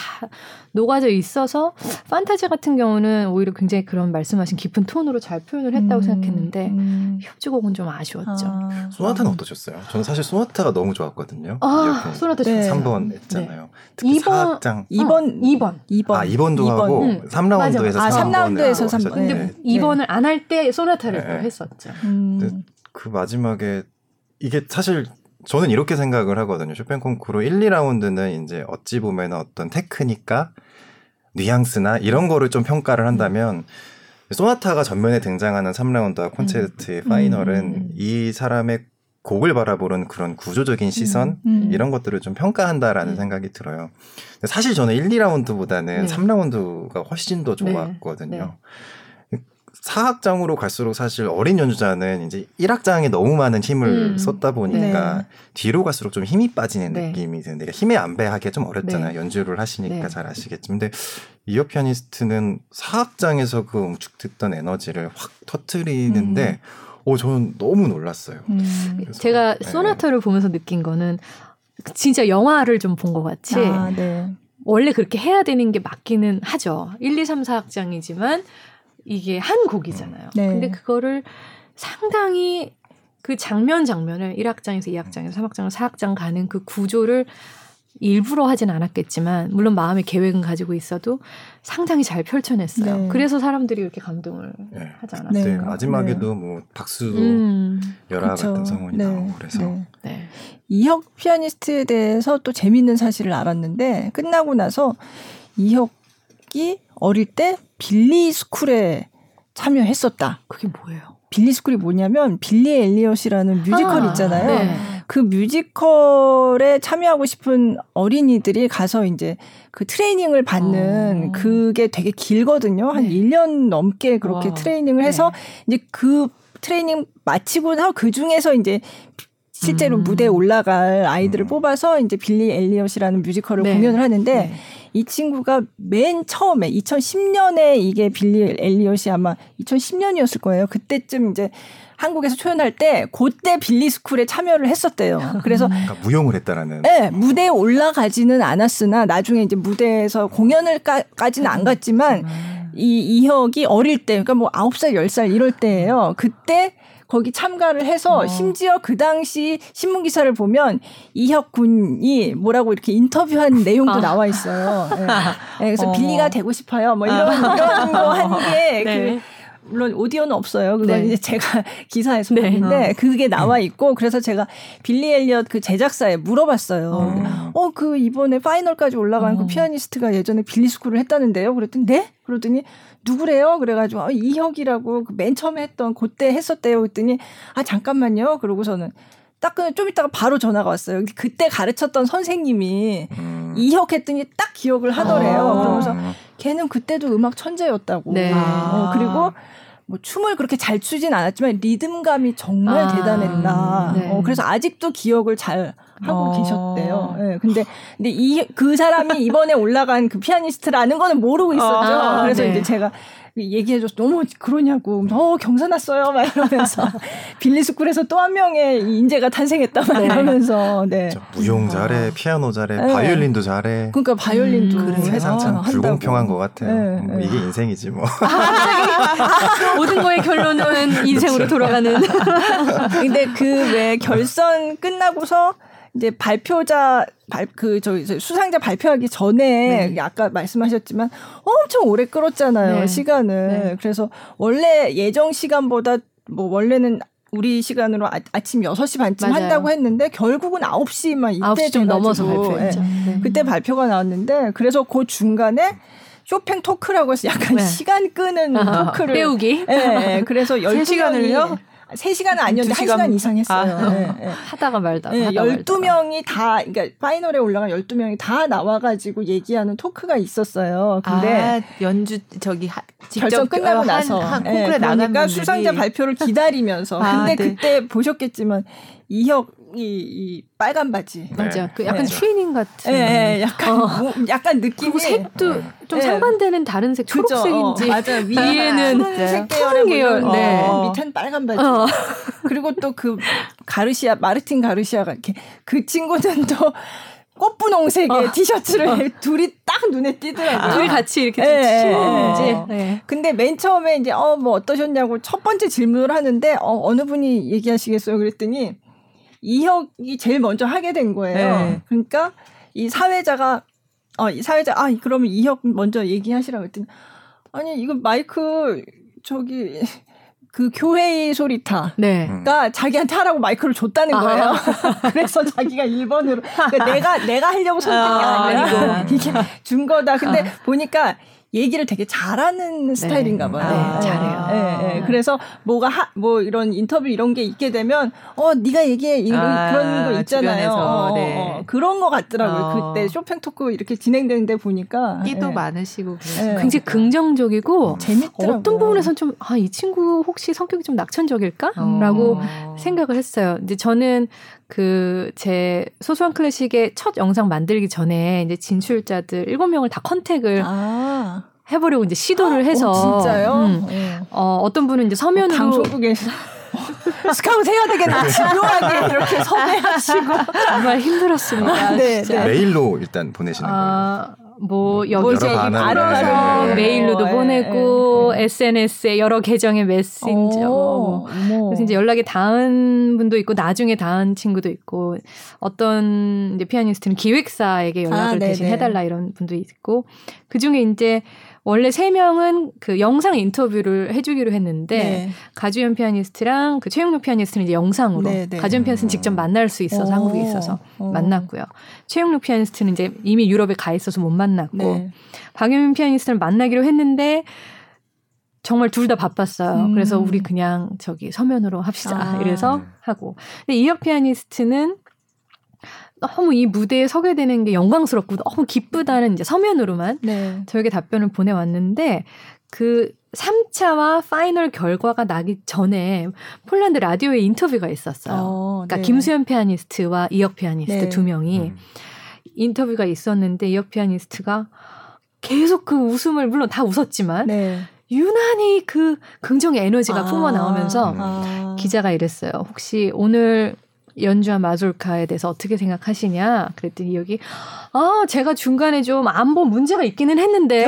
녹아져 있어서 판타지 같은 경우는 오히려 굉장히 그런 말씀하신 깊은 톤으로 잘 표현을 했다고 음. 생각했는데 음. 협주곡은 좀 아쉬웠죠. 아. 소나타는 어떠셨어요? 저는 사실 소나타가 너무 좋았거든요. 아, 소나타 네. 3번 했잖아요. 네. 특히 2번, 4악장 2번 2번 2번 아 2번도 2번. 하고 음. 3라운드에서 아, 3라운드에서 3번. 근데 네. 2번을 안 할 때 소나타를 네. 했었죠. 음. 그 마지막에 이게 사실 저는 이렇게 생각을 하거든요. 쇼팽 콩쿠르 1, 2라운드는 이제 어찌 보면 어떤 테크니까 뉘앙스나 이런 거를 좀 평가를 한다면 소나타가 전면에 등장하는 3라운드와 콘체르트의 음. 파이널은 음. 이 사람의 곡을 바라보는 그런 구조적인 시선 음. 음. 이런 것들을 좀 평가한다라는 음. 생각이 들어요. 사실 저는 1, 2라운드보다는 네. 3라운드가 훨씬 더 네. 좋았거든요. 네. 네. 사악장으로 갈수록 사실 어린 연주자는 이제 1악장에 너무 많은 힘을 음. 쏟다 보니까 네. 뒤로 갈수록 좀 힘이 빠지는 네. 느낌이 드는데 힘에 안배하기 좀 어렵잖아요. 네. 연주를 하시니까 네. 잘 아시겠지만. 근데 이어 피아니스트는 사악장에서 그 응축됐던 에너지를 확 터트리는데 음. 어 저는 너무 놀랐어요. 음. 제가 네. 소나타를 보면서 느낀 거는 진짜 영화를 좀 본 것 같이 아, 네. 원래 그렇게 해야 되는 게 맞기는 하죠. 1, 2, 3, 4악장이지만 이게 한 곡이잖아요. 네. 근데 그거를 상당히 그 장면 장면을 1악장에서 2악장에서 3악장에서 4악장 가는 그 구조를 일부러 하진 않았겠지만 물론 마음의 계획은 가지고 있어도 상당히 잘 펼쳐냈어요. 네. 그래서 사람들이 이렇게 감동을 네. 하지 않았을까. 네. 마지막에도 뭐 박수 음. 열화 같은 성원이 네. 나오고 그래서 네. 네. 이혁 피아니스트에 대해서 또 재밌는 사실을 알았는데 끝나고 나서 이혁이 어릴 때 빌리 스쿨에 참여했었다. 그게 뭐예요? 빌리 스쿨이 뭐냐면 빌리 엘리엇이라는 뮤지컬 아, 있잖아요. 네. 그 뮤지컬에 참여하고 싶은 어린이들이 가서 이제 그 트레이닝을 받는 어. 그게 되게 길거든요. 한 네. 1년 넘게 그렇게 와. 트레이닝을 해서 네. 이제 그 트레이닝 마치고 나서 그 중에서 이제 실제로 음. 무대에 올라갈 아이들을 음. 뽑아서 이제 빌리 엘리엇이라는 뮤지컬을 네. 공연을 하는데 네. 이 친구가 맨 처음에 2010년에 이게 빌리 엘리엇이 아마 2010년이었을 거예요. 그때쯤 이제 한국에서 초연할 때 그때 빌리 스쿨에 참여를 했었대요. 그래서 그러니까 무용을 했다라는. 네, 무대에 올라가지는 않았으나 나중에 이제 무대에서 공연을까지는 안 갔지만 이 이혁이 어릴 때 그러니까 뭐 9살, 10살 이럴 때예요. 그때 거기 참가를 해서 어. 심지어 그 당시 신문 기사를 보면 이혁 군이 뭐라고 이렇게 인터뷰한 내용도 아. 나와 있어요. 네. 네, 그래서 어. 빌리가 되고 싶어요. 뭐 이런 아. 이런 거 한게 네. 그 물론 오디오는 없어요. 그건 네. 이제 제가 기사에서 네. 봤는데 어. 그게 나와 있고 그래서 제가 빌리 엘리엇 그 제작사에 물어봤어요. 어그 어, 그 이번에 파이널까지 올라간 그 어. 그 피아니스트가 예전에 빌리 스쿨을 했다는데요. 그랬더니 네? 그러더니 누구래요? 그래가지고 아, 이혁이라고 그맨 처음에 했던 그때 했었대요. 그랬더니 아 잠깐만요. 그러고서는 딱좀 있다가 바로 전화가 왔어요. 그때 가르쳤던 선생님이 음. 이혁 했더니 딱 기억을 하더래요. 아. 그러면서 걔는 그때도 음악 천재였다고. 네. 아. 어, 그리고 뭐 춤을 그렇게 잘 추진 않았지만 리듬감이 정말 아. 대단했다. 네. 어, 그래서 아직도 기억을 잘 하고 어. 계셨대요. 예. 네, 근데 근데 이 그 사람이 이번에 올라간 그 피아니스트라는 거는 모르고 있었죠. 아, 그래서 네. 이제 제가 얘기해줘서 너무 그러냐고 어 경사 났어요 막 이러면서 빌리스쿨에서 또 한 명의 인재가 탄생했다 막 네. 이러면서 네 무용 잘해 피아노 잘해 네. 바이올린도 잘해 그러니까 바이올린도 음, 세상 참 불공평한 것 같아요 네. 뭐 이게 인생이지 뭐 아, 모든 거의 결론은 인생으로 돌아가는 근데 그 왜 결선 끝나고서 이제 발표자 발 그 저희 수상자 발표하기 전에 네. 아까 말씀하셨지만 엄청 오래 끌었잖아요 네. 시간을 네. 그래서 원래 예정 시간보다 뭐 원래는 우리 시간으로 아, 침 6시 반쯤 맞아요. 한다고 했는데 결국은 9시만 이때 9시 좀 넘어서 발표했죠. 네. 그때 발표가 나왔는데 그래서 그 중간에 쇼팽 토크라고 해서 약간 네. 시간 끄는 토크를 배우기. 예. 네, 그래서 10시간을요? 3시간은 아니었는데 2시간, 1시간 이상 했어요. 아, 네, 네. 하다가 말다. 네, 하다 12명이 다, 그러니까 파이널에 올라간 12명이 다 나와가지고 얘기하는 토크가 있었어요. 근데. 아, 연주, 저기, 하, 결정 끝나고 한, 나서. 한, 한 콩쿠르에 네, 나가니까 수상자 발표를 기다리면서. 아, 근데 네. 그때 보셨겠지만, 이혁 이, 이 빨간 바지. 네. 맞아. 그 약간 네. 트레이닝 같은. 네, 네 약간 어. 뭐, 약간 느낌이 색도 네. 좀 상반되는 다른 색 초록색인지. 어, 맞아. 위에는 색 계열, 계열. 네. 어, 밑엔 빨간 바지. 어. 그리고 또 그 가르시아 마르틴 가르시아가 이렇게 그 친구는 또 꽃분홍색의 어. 티셔츠를 어. 둘이 딱 눈에 띄더라고요. 아, 둘이 같이 이렇게 치는지. 네. 근데 맨 처음에 이제 어 뭐 어떠셨냐고 첫 번째 질문을 하는데 어 어느 분이 얘기하시겠어요? 그랬더니 이혁이 제일 먼저 하게 된 거예요. 네. 그러니까 이 사회자가 어, 이 사회자 아 그러면 이혁 먼저 얘기하시라고 했더니 아니 이거 마이크 저기 그 교회의 소리타가 네. 자기한테 하라고 마이크를 줬다는 거예요. 아. 그래서 자기가 1번으로 그러니까 내가 내가 하려고 선택이 아, 아니고 이게 준 거다. 근데 아. 보니까 얘기를 되게 잘하는 네. 스타일인가 봐요. 아, 네, 잘해요. 네, 네. 그래서 뭐가 하, 뭐 이런 인터뷰 이런 게 있게 되면 어 네가 얘기해 이런 아, 그런 거 있잖아요. 어, 어, 네. 어, 그런 거 같더라고요. 어. 그때 쇼팽 토크 이렇게 진행되는데 보니까 끼도 네. 많으시고 그래서 굉장히 긍정적이고 재밌더라고요. 어떤 부분에선 좀 아 이 친구 혹시 성격이 좀 낙천적일까라고 어. 생각을 했어요. 이제 저는 그 제 소소한 클래식의 첫 영상 만들기 전에 이제 진출자들 일곱 명을 다 컨택을 아. 해보려고 이제 시도를 해서 오, 진짜요? 음, 네. 어, 어떤 분은 이제 서면으로 어, 방송국에서 스카우트 해야 되겠다. 집요하게 이렇게 섭외하시고 정말 힘들었습니다. 네, 네. 메일로 일단 보내시는 아, 거예요. 뭐 여기 저기 알아서 네. 메일로도 네. 보내고 네. SNS에 여러 계정의 메신저 뭐. 그래서 이제 연락이 닿은 분도 있고 나중에 닿은 친구도 있고 어떤 이제 피아니스트는 기획사에게 연락을 아, 대신 해달라 이런 분도 있고 그 중에 이제 원래 세 명은 그 영상 인터뷰를 해주기로 했는데 네. 가주연 피아니스트랑 그 최형록 피아니스트는 이제 영상으로 네, 네. 가주연 피아니스트는 직접 만날 수 있어서 오. 한국에 있어서 오. 만났고요. 최형록 피아니스트는 이제 이미 유럽에 가 있어서 못 만났고 네. 박연민 피아니스트를 만나기로 했는데 정말 둘 다 바빴어요. 음. 그래서 우리 그냥 저기 서면으로 합시다. 아. 이래서 하고. 근데 이혁 피아니스트는 너무 이 무대에 서게 되는 게 영광스럽고 너무 기쁘다는 이제 서면으로만 네. 저에게 답변을 보내왔는데 그 3차와 파이널 결과가 나기 전에 폴란드 라디오에 인터뷰가 있었어요. 어, 그러니까 네. 김수연 피아니스트와 이혁 피아니스트 네. 두 명이 음. 인터뷰가 있었는데 이혁 피아니스트가 계속 그 웃음을 물론 다 웃었지만 네. 유난히 그 긍정의 에너지가 아, 뿜어 나오면서 아. 기자가 이랬어요. 혹시 오늘 연주한 마술카에 대해서 어떻게 생각하시냐 그랬더니 여기 아 제가 중간에 좀 안본 문제가 있기는 했는데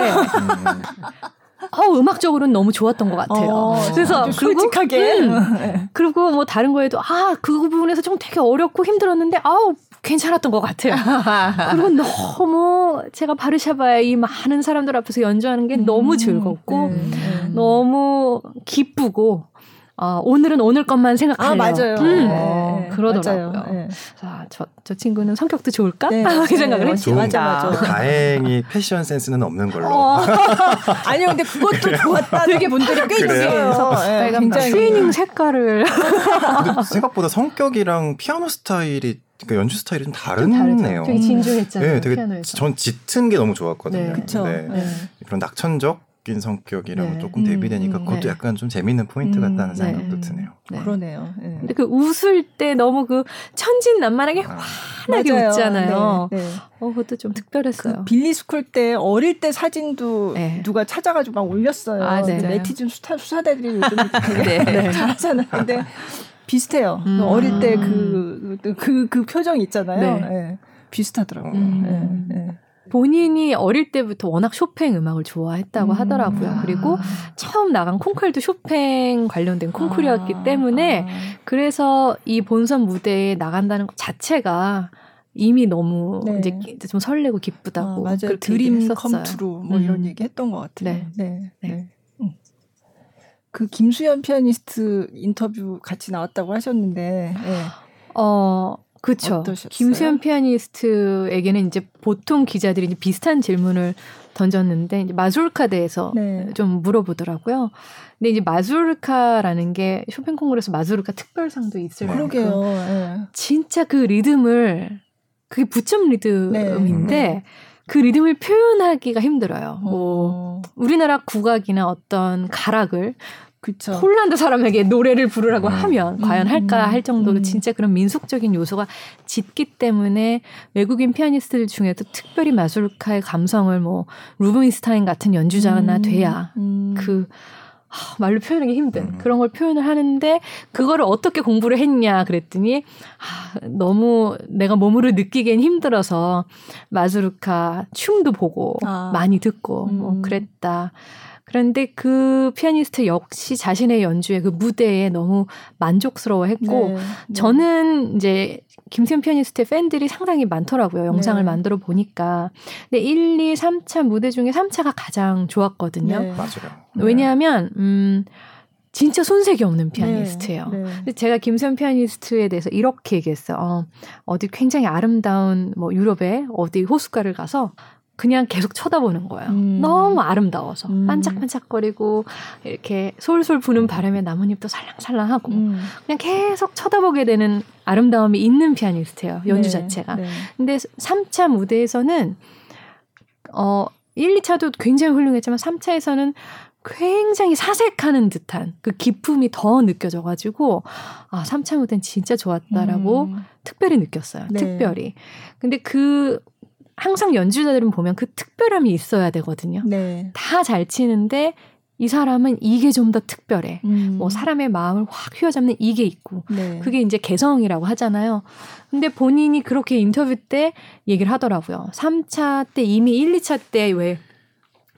어, 음악적으로는 너무 좋았던 것 같아요. 어, 그래서 솔직하게 음, 네. 그리고 뭐 다른 거에도 아 그 부분에서 좀 되게 어렵고 힘들었는데 아우 괜찮았던 것 같아요. 그리고 너무 제가 바르샤바의 이 많은 사람들 앞에서 연주하는 게 너무 음, 즐겁고 음, 음. 너무 기쁘고 어, 오늘은 오늘 것만 생각해요. 아, 맞아요. 음. 네. 그러더라고요. 맞아요. 네. 자, 저, 저 친구는 성격도 좋을까? 네, 그 생각을 했죠. 맞아, 맞아. 다행히 패션 센스는 없는 걸로. 어. 아니, 근데 그것도 좋았다. 되게 분들이 꽤 있어요. 네, 굉장히 트레이닝 색깔을. 생각보다 성격이랑 피아노 스타일이 그러니까 연주 스타일이 좀 다르네요. 되게 진중했잖아요. 네, 되게 피아노에서. 전 짙은 게 너무 좋았거든요. 네, 그렇죠. 네. 그런 낙천적 밝은 성격이랑 네. 조금 대비되니까 음, 그것도 네. 약간 좀 재밌는 포인트 같다는 음, 생각도 네. 드네요. 네. 그러네요. 네. 근데 그 웃을 때 너무 그 천진난만하게 아. 환하게 맞아요. 웃잖아요. 네, 어, 그것도 좀 특별했어요. 그 빌리 스쿨 때 어릴 때 사진도 누가 찾아가지고 막 올렸어요. 아, 네. 네티즌 수사, 수사대들이 요즘 되게 잘하잖아요. 근데 비슷해요. 음. 어릴 때 그, 그, 그, 그 표정 있잖아요. 비슷하더라고요. 음. 본인이 어릴 때부터 워낙 쇼팽 음악을 좋아했다고 음. 하더라고요. 그리고 처음 나간 콩쿨도 쇼팽 관련된 콩쿨이었기 아. 때문에 그래서 이 본선 무대에 나간다는 것 자체가 이미 너무 네. 이제 좀 설레고 기쁘다고 아, 맞아요. 드림 컴투루 뭐 음. 이런 얘기 했던 것 같아요. 네. 네. 네. 네. 음. 그 김수현 피아니스트 인터뷰 같이 나왔다고 하셨는데 네. 어 그렇죠. 김수현 피아니스트에게는 이제 보통 기자들이 이제 비슷한 질문을 던졌는데 이제 마술카 대해서 네. 좀 물어보더라고요. 근데 이제 마술카라는 게 쇼팽 콩쿠르에서 마술카 특별상도 있을 만큼 네. 진짜 그 리듬을 그게 부점 리듬인데 네. 그 리듬을 표현하기가 힘들어요. 뭐 어. 우리나라 국악이나 어떤 가락을 그쵸. 폴란드 사람에게 노래를 부르라고 음. 하면 과연 할까 음. 할 정도로 음. 진짜 그런 민속적인 요소가 짙기 때문에 외국인 피아니스트들 중에도 특별히 마술카의 감성을 뭐 루브인스타인 같은 연주자나 음. 돼야 음. 그 하, 말로 표현하기 힘든 음. 그런 걸 표현을 하는데 그거를 어떻게 공부를 했냐 그랬더니 아, 너무 내가 몸으로 느끼기엔 힘들어서 마술카 춤도 보고 아. 많이 듣고 뭐 그랬다. 그런데 그 피아니스트 역시 자신의 연주에 그 무대에 너무 만족스러워했고 네, 네. 저는 이제 김수현 피아니스트의 팬들이 상당히 많더라고요. 영상을 네. 만들어 보니까. 근데 1, 2, 3차 무대 중에 3차가 가장 좋았거든요. 네. 맞아요. 왜냐하면 음 진짜 손색이 없는 피아니스트예요. 네, 네. 제가 김수현 피아니스트에 대해서 이렇게 얘기했어요. 어, 어디 굉장히 아름다운 뭐 유럽의 어디 호숫가를 가서 그냥 계속 쳐다보는 거예요. 음. 너무 아름다워서 음. 반짝반짝거리고 이렇게 솔솔 부는 바람에 나뭇잎도 살랑살랑하고 음. 그냥 계속 쳐다보게 되는 아름다움이 있는 피아니스트예요. 연주 네. 자체가. 네. 근데 3차 무대에서는 어 1, 2차도 굉장히 훌륭했지만 3차에서는 굉장히 사색하는 듯한 그 기품이 더 느껴져 가지고 아 3차 무대는 진짜 좋았다라고 음. 특별히 느꼈어요. 네. 특별히. 근데 그 항상 연주자들은 보면 그 특별함이 있어야 되거든요. 네. 다 잘 치는데 이 사람은 이게 좀 더 특별해. 음. 뭐 사람의 마음을 확 휘어잡는 이게 있고. 네. 그게 이제 개성이라고 하잖아요. 근데 본인이 그렇게 인터뷰 때 얘기를 하더라고요. 3차 때 이미 1, 2차 때 왜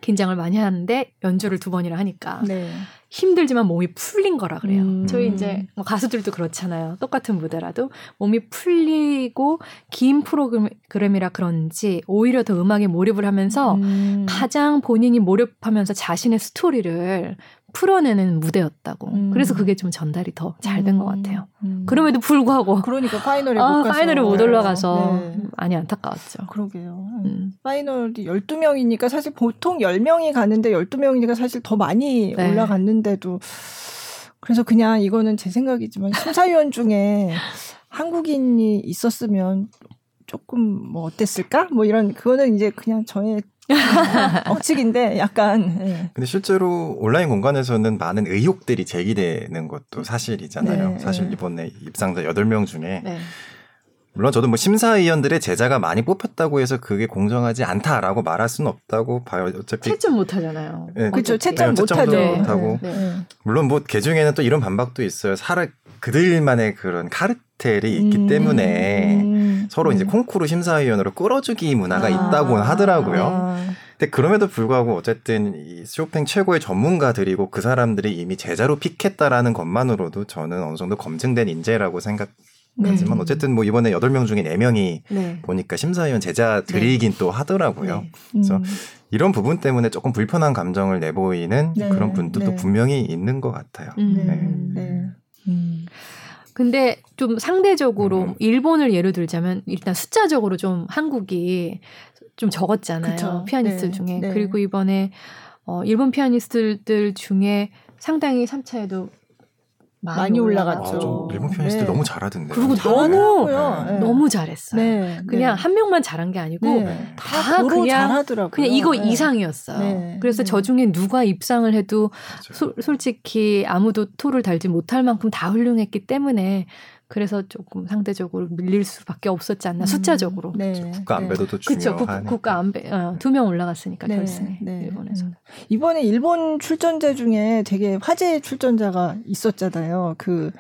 긴장을 많이 하는데 연주를 두 번이나 하니까. 네. 힘들지만 몸이 풀린 거라 그래요. 음. 저희 이제 뭐 가수들도 그렇잖아요. 똑같은 무대라도 몸이 풀리고 긴 프로그램이라 그런지 오히려 더 음악에 몰입을 하면서 음. 가장 본인이 몰입하면서 자신의 스토리를 풀어내는 무대였다고. 음. 그래서 그게 좀 전달이 더 잘 된것 음. 같아요. 음. 그럼에도 불구하고 그러니까 파이널에 아, 못 가서 파이널에 못 올라가서 네. 많이 안타까웠죠. 그러게요. 음. 파이널이 12명이니까 사실 보통 10명이 가는데 12명이니까 사실 더 많이 네. 올라갔는데도 그래서 그냥 이거는 제 생각이지만 심사위원 중에 한국인이 있었으면 조금 뭐 어땠을까? 뭐 이런 그거는 이제 그냥 저의 억측인데 약간. 네. 근데 실제로 온라인 공간에서는 많은 의혹들이 제기되는 것도 사실이잖아요. 네. 사실 이번에 입상자 8명 중에 네. 물론 저도 뭐 심사위원들의 제자가 많이 뽑혔다고 해서 그게 공정하지 않다라고 말할 수는 없다고 봐요. 어차피 채점 못 하잖아요. 네, 그렇죠. 채점 못 하죠. 못하고 네. 네. 물론 뭐 개중에는 또 이런 반박도 있어요. 사람 그들만의 그런 카르텔이 있기 음. 때문에 음. 서로 이제 콩쿠르 심사위원으로 끌어주기 문화가 아. 있다고 하더라고요. 아. 근데 그럼에도 불구하고 어쨌든 이 쇼팽 최고의 전문가들이고 그 사람들이 이미 제자로 픽했다라는 것만으로도 저는 어느 정도 검증된 인재라고 생각. 하지만 네. 어쨌든 뭐 이번에 여덟 명 중에 네명이 네. 보니까 심사위원 제자들이긴 네. 또 하더라고요. 네. 그래서 음. 이런 부분 때문에 조금 불편한 감정을 내보이는 네. 그런 분들도 네. 분명히 있는 것 같아요. 음. 네. 음. 근데 좀 상대적으로 음. 일본을 예로 들자면 일단 숫자적으로 좀 한국이 좀 적었잖아요. 그쵸. 피아니스트 네. 중에. 네. 그리고 이번에 어 일본 피아니스트들 중에 상당히 3차에도 많이, 많이 올라갔죠. 아, 일본 피아니스트 네. 너무 잘하던데. 그리고 너무 네. 너무 잘했어요. 네. 그냥 네. 한 명만 잘한 게 아니고 네. 다 그냥 잘하더라고요. 그냥 이거 네. 이상이었어요. 그래서 저 중에 누가 입상을 해도 소, 솔직히 아무도 토를 달지 못할 만큼 다 훌륭했기 때문에 그래서 조금 상대적으로 밀릴 수밖에 없었지 않나 음, 숫자적으로. 네. 국가 안배도 네. 중요하죠. 그렇죠. 국가 안배 어, 두명 올라갔으니까 네. 결승에 네. 일본에서. 음. 이번에 일본 출전자 중에 되게 화제의 출전자가 있었잖아요. 그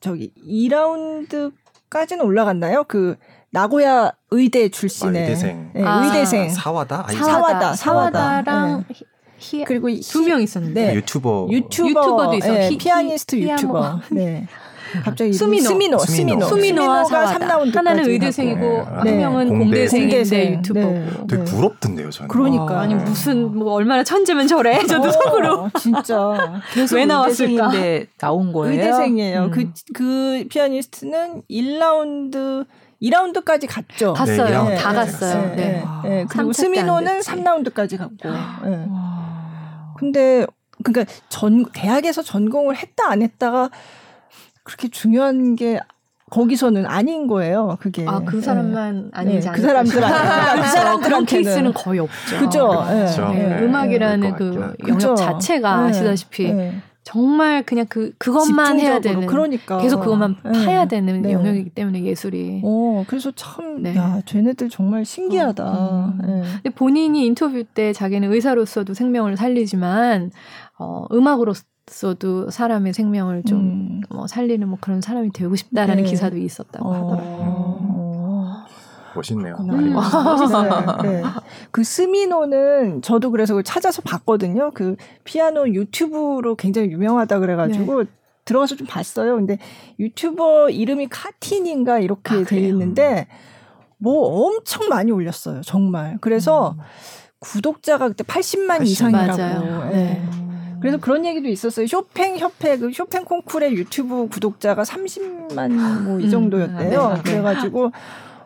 저기 2라운드까지는 올라갔나요? 그 나고야 의대 출신의 아, 의대생. 네, 아, 의대생. 사와다? 아니, 사와다. 사와다. 랑 네. 히, 그리고 두 명 있었는데 네. 유튜버 유튜버 유튜버도 있어 네, 피아니스트 유튜버 네 갑자기 수미노 수미노 수미노 수미노가 3라운드 하나는 의대생이고 네. 한 명은 네. 공대생인데 공대생. 유튜버고 네. 되게 부럽던데요 저는 그러니까 아, 아니 무슨 뭐 얼마나 천재면 저래 저도 어, 속으로 진짜 왜 나왔을까 나온 거예요 의대생이에요 그그 음. 그 피아니스트는 1라운드 2라운드까지 갔죠. 갔어요. 네, 다 갔어요. 네. 네. 네. 그리고 스미노는 3라운드까지 갔고. 네. 근데 그러니까 전 대학에서 전공을 했다 안 했다가 그렇게 중요한 게 거기서는 아닌 거예요. 그게 아그 네. 사람만 네. 아니지 네. 그 사람들 그 사람들한 케이스는 거의 없죠. 그죠. 네. 네. 음악이라는 그 영역? 자체가 아시다시피 정말 그냥 그 그것만 해야 되는 그러니까 계속 그것만 파야 되는 영역이기 때문에 예술이. 어 그래서 참 야 쟤네들 정말 신기하다. 어, 음. 근데 본인이 인터뷰 때 자기는 의사로서도 생명을 살리지만 어 음악으로 있어도 사람의 생명을 좀 음. 뭐 살리는 뭐 그런 사람이 되고 싶다라는 네. 기사도 있었다고 어. 하더라고요. 멋있네요. 음. 네, 네. 그 스미노는 저도 그래서 찾아서 봤거든요. 그 피아노 유튜브로 굉장히 유명하다 그래가지고 네. 들어가서 좀 봤어요. 근데 유튜버 이름이 카틴인가 이렇게 아, 돼 있는데 뭐 엄청 많이 올렸어요. 정말. 그래서 음. 구독자가 그때 80만, 80만 이상이라고. 맞아요. 네. 그래서 그런 얘기도 있었어요. 쇼팽 협회 그 쇼팽 콩쿨의 유튜브 구독자가 30만 뭐이 음. 정도였대요. 음, 네. 그래가지고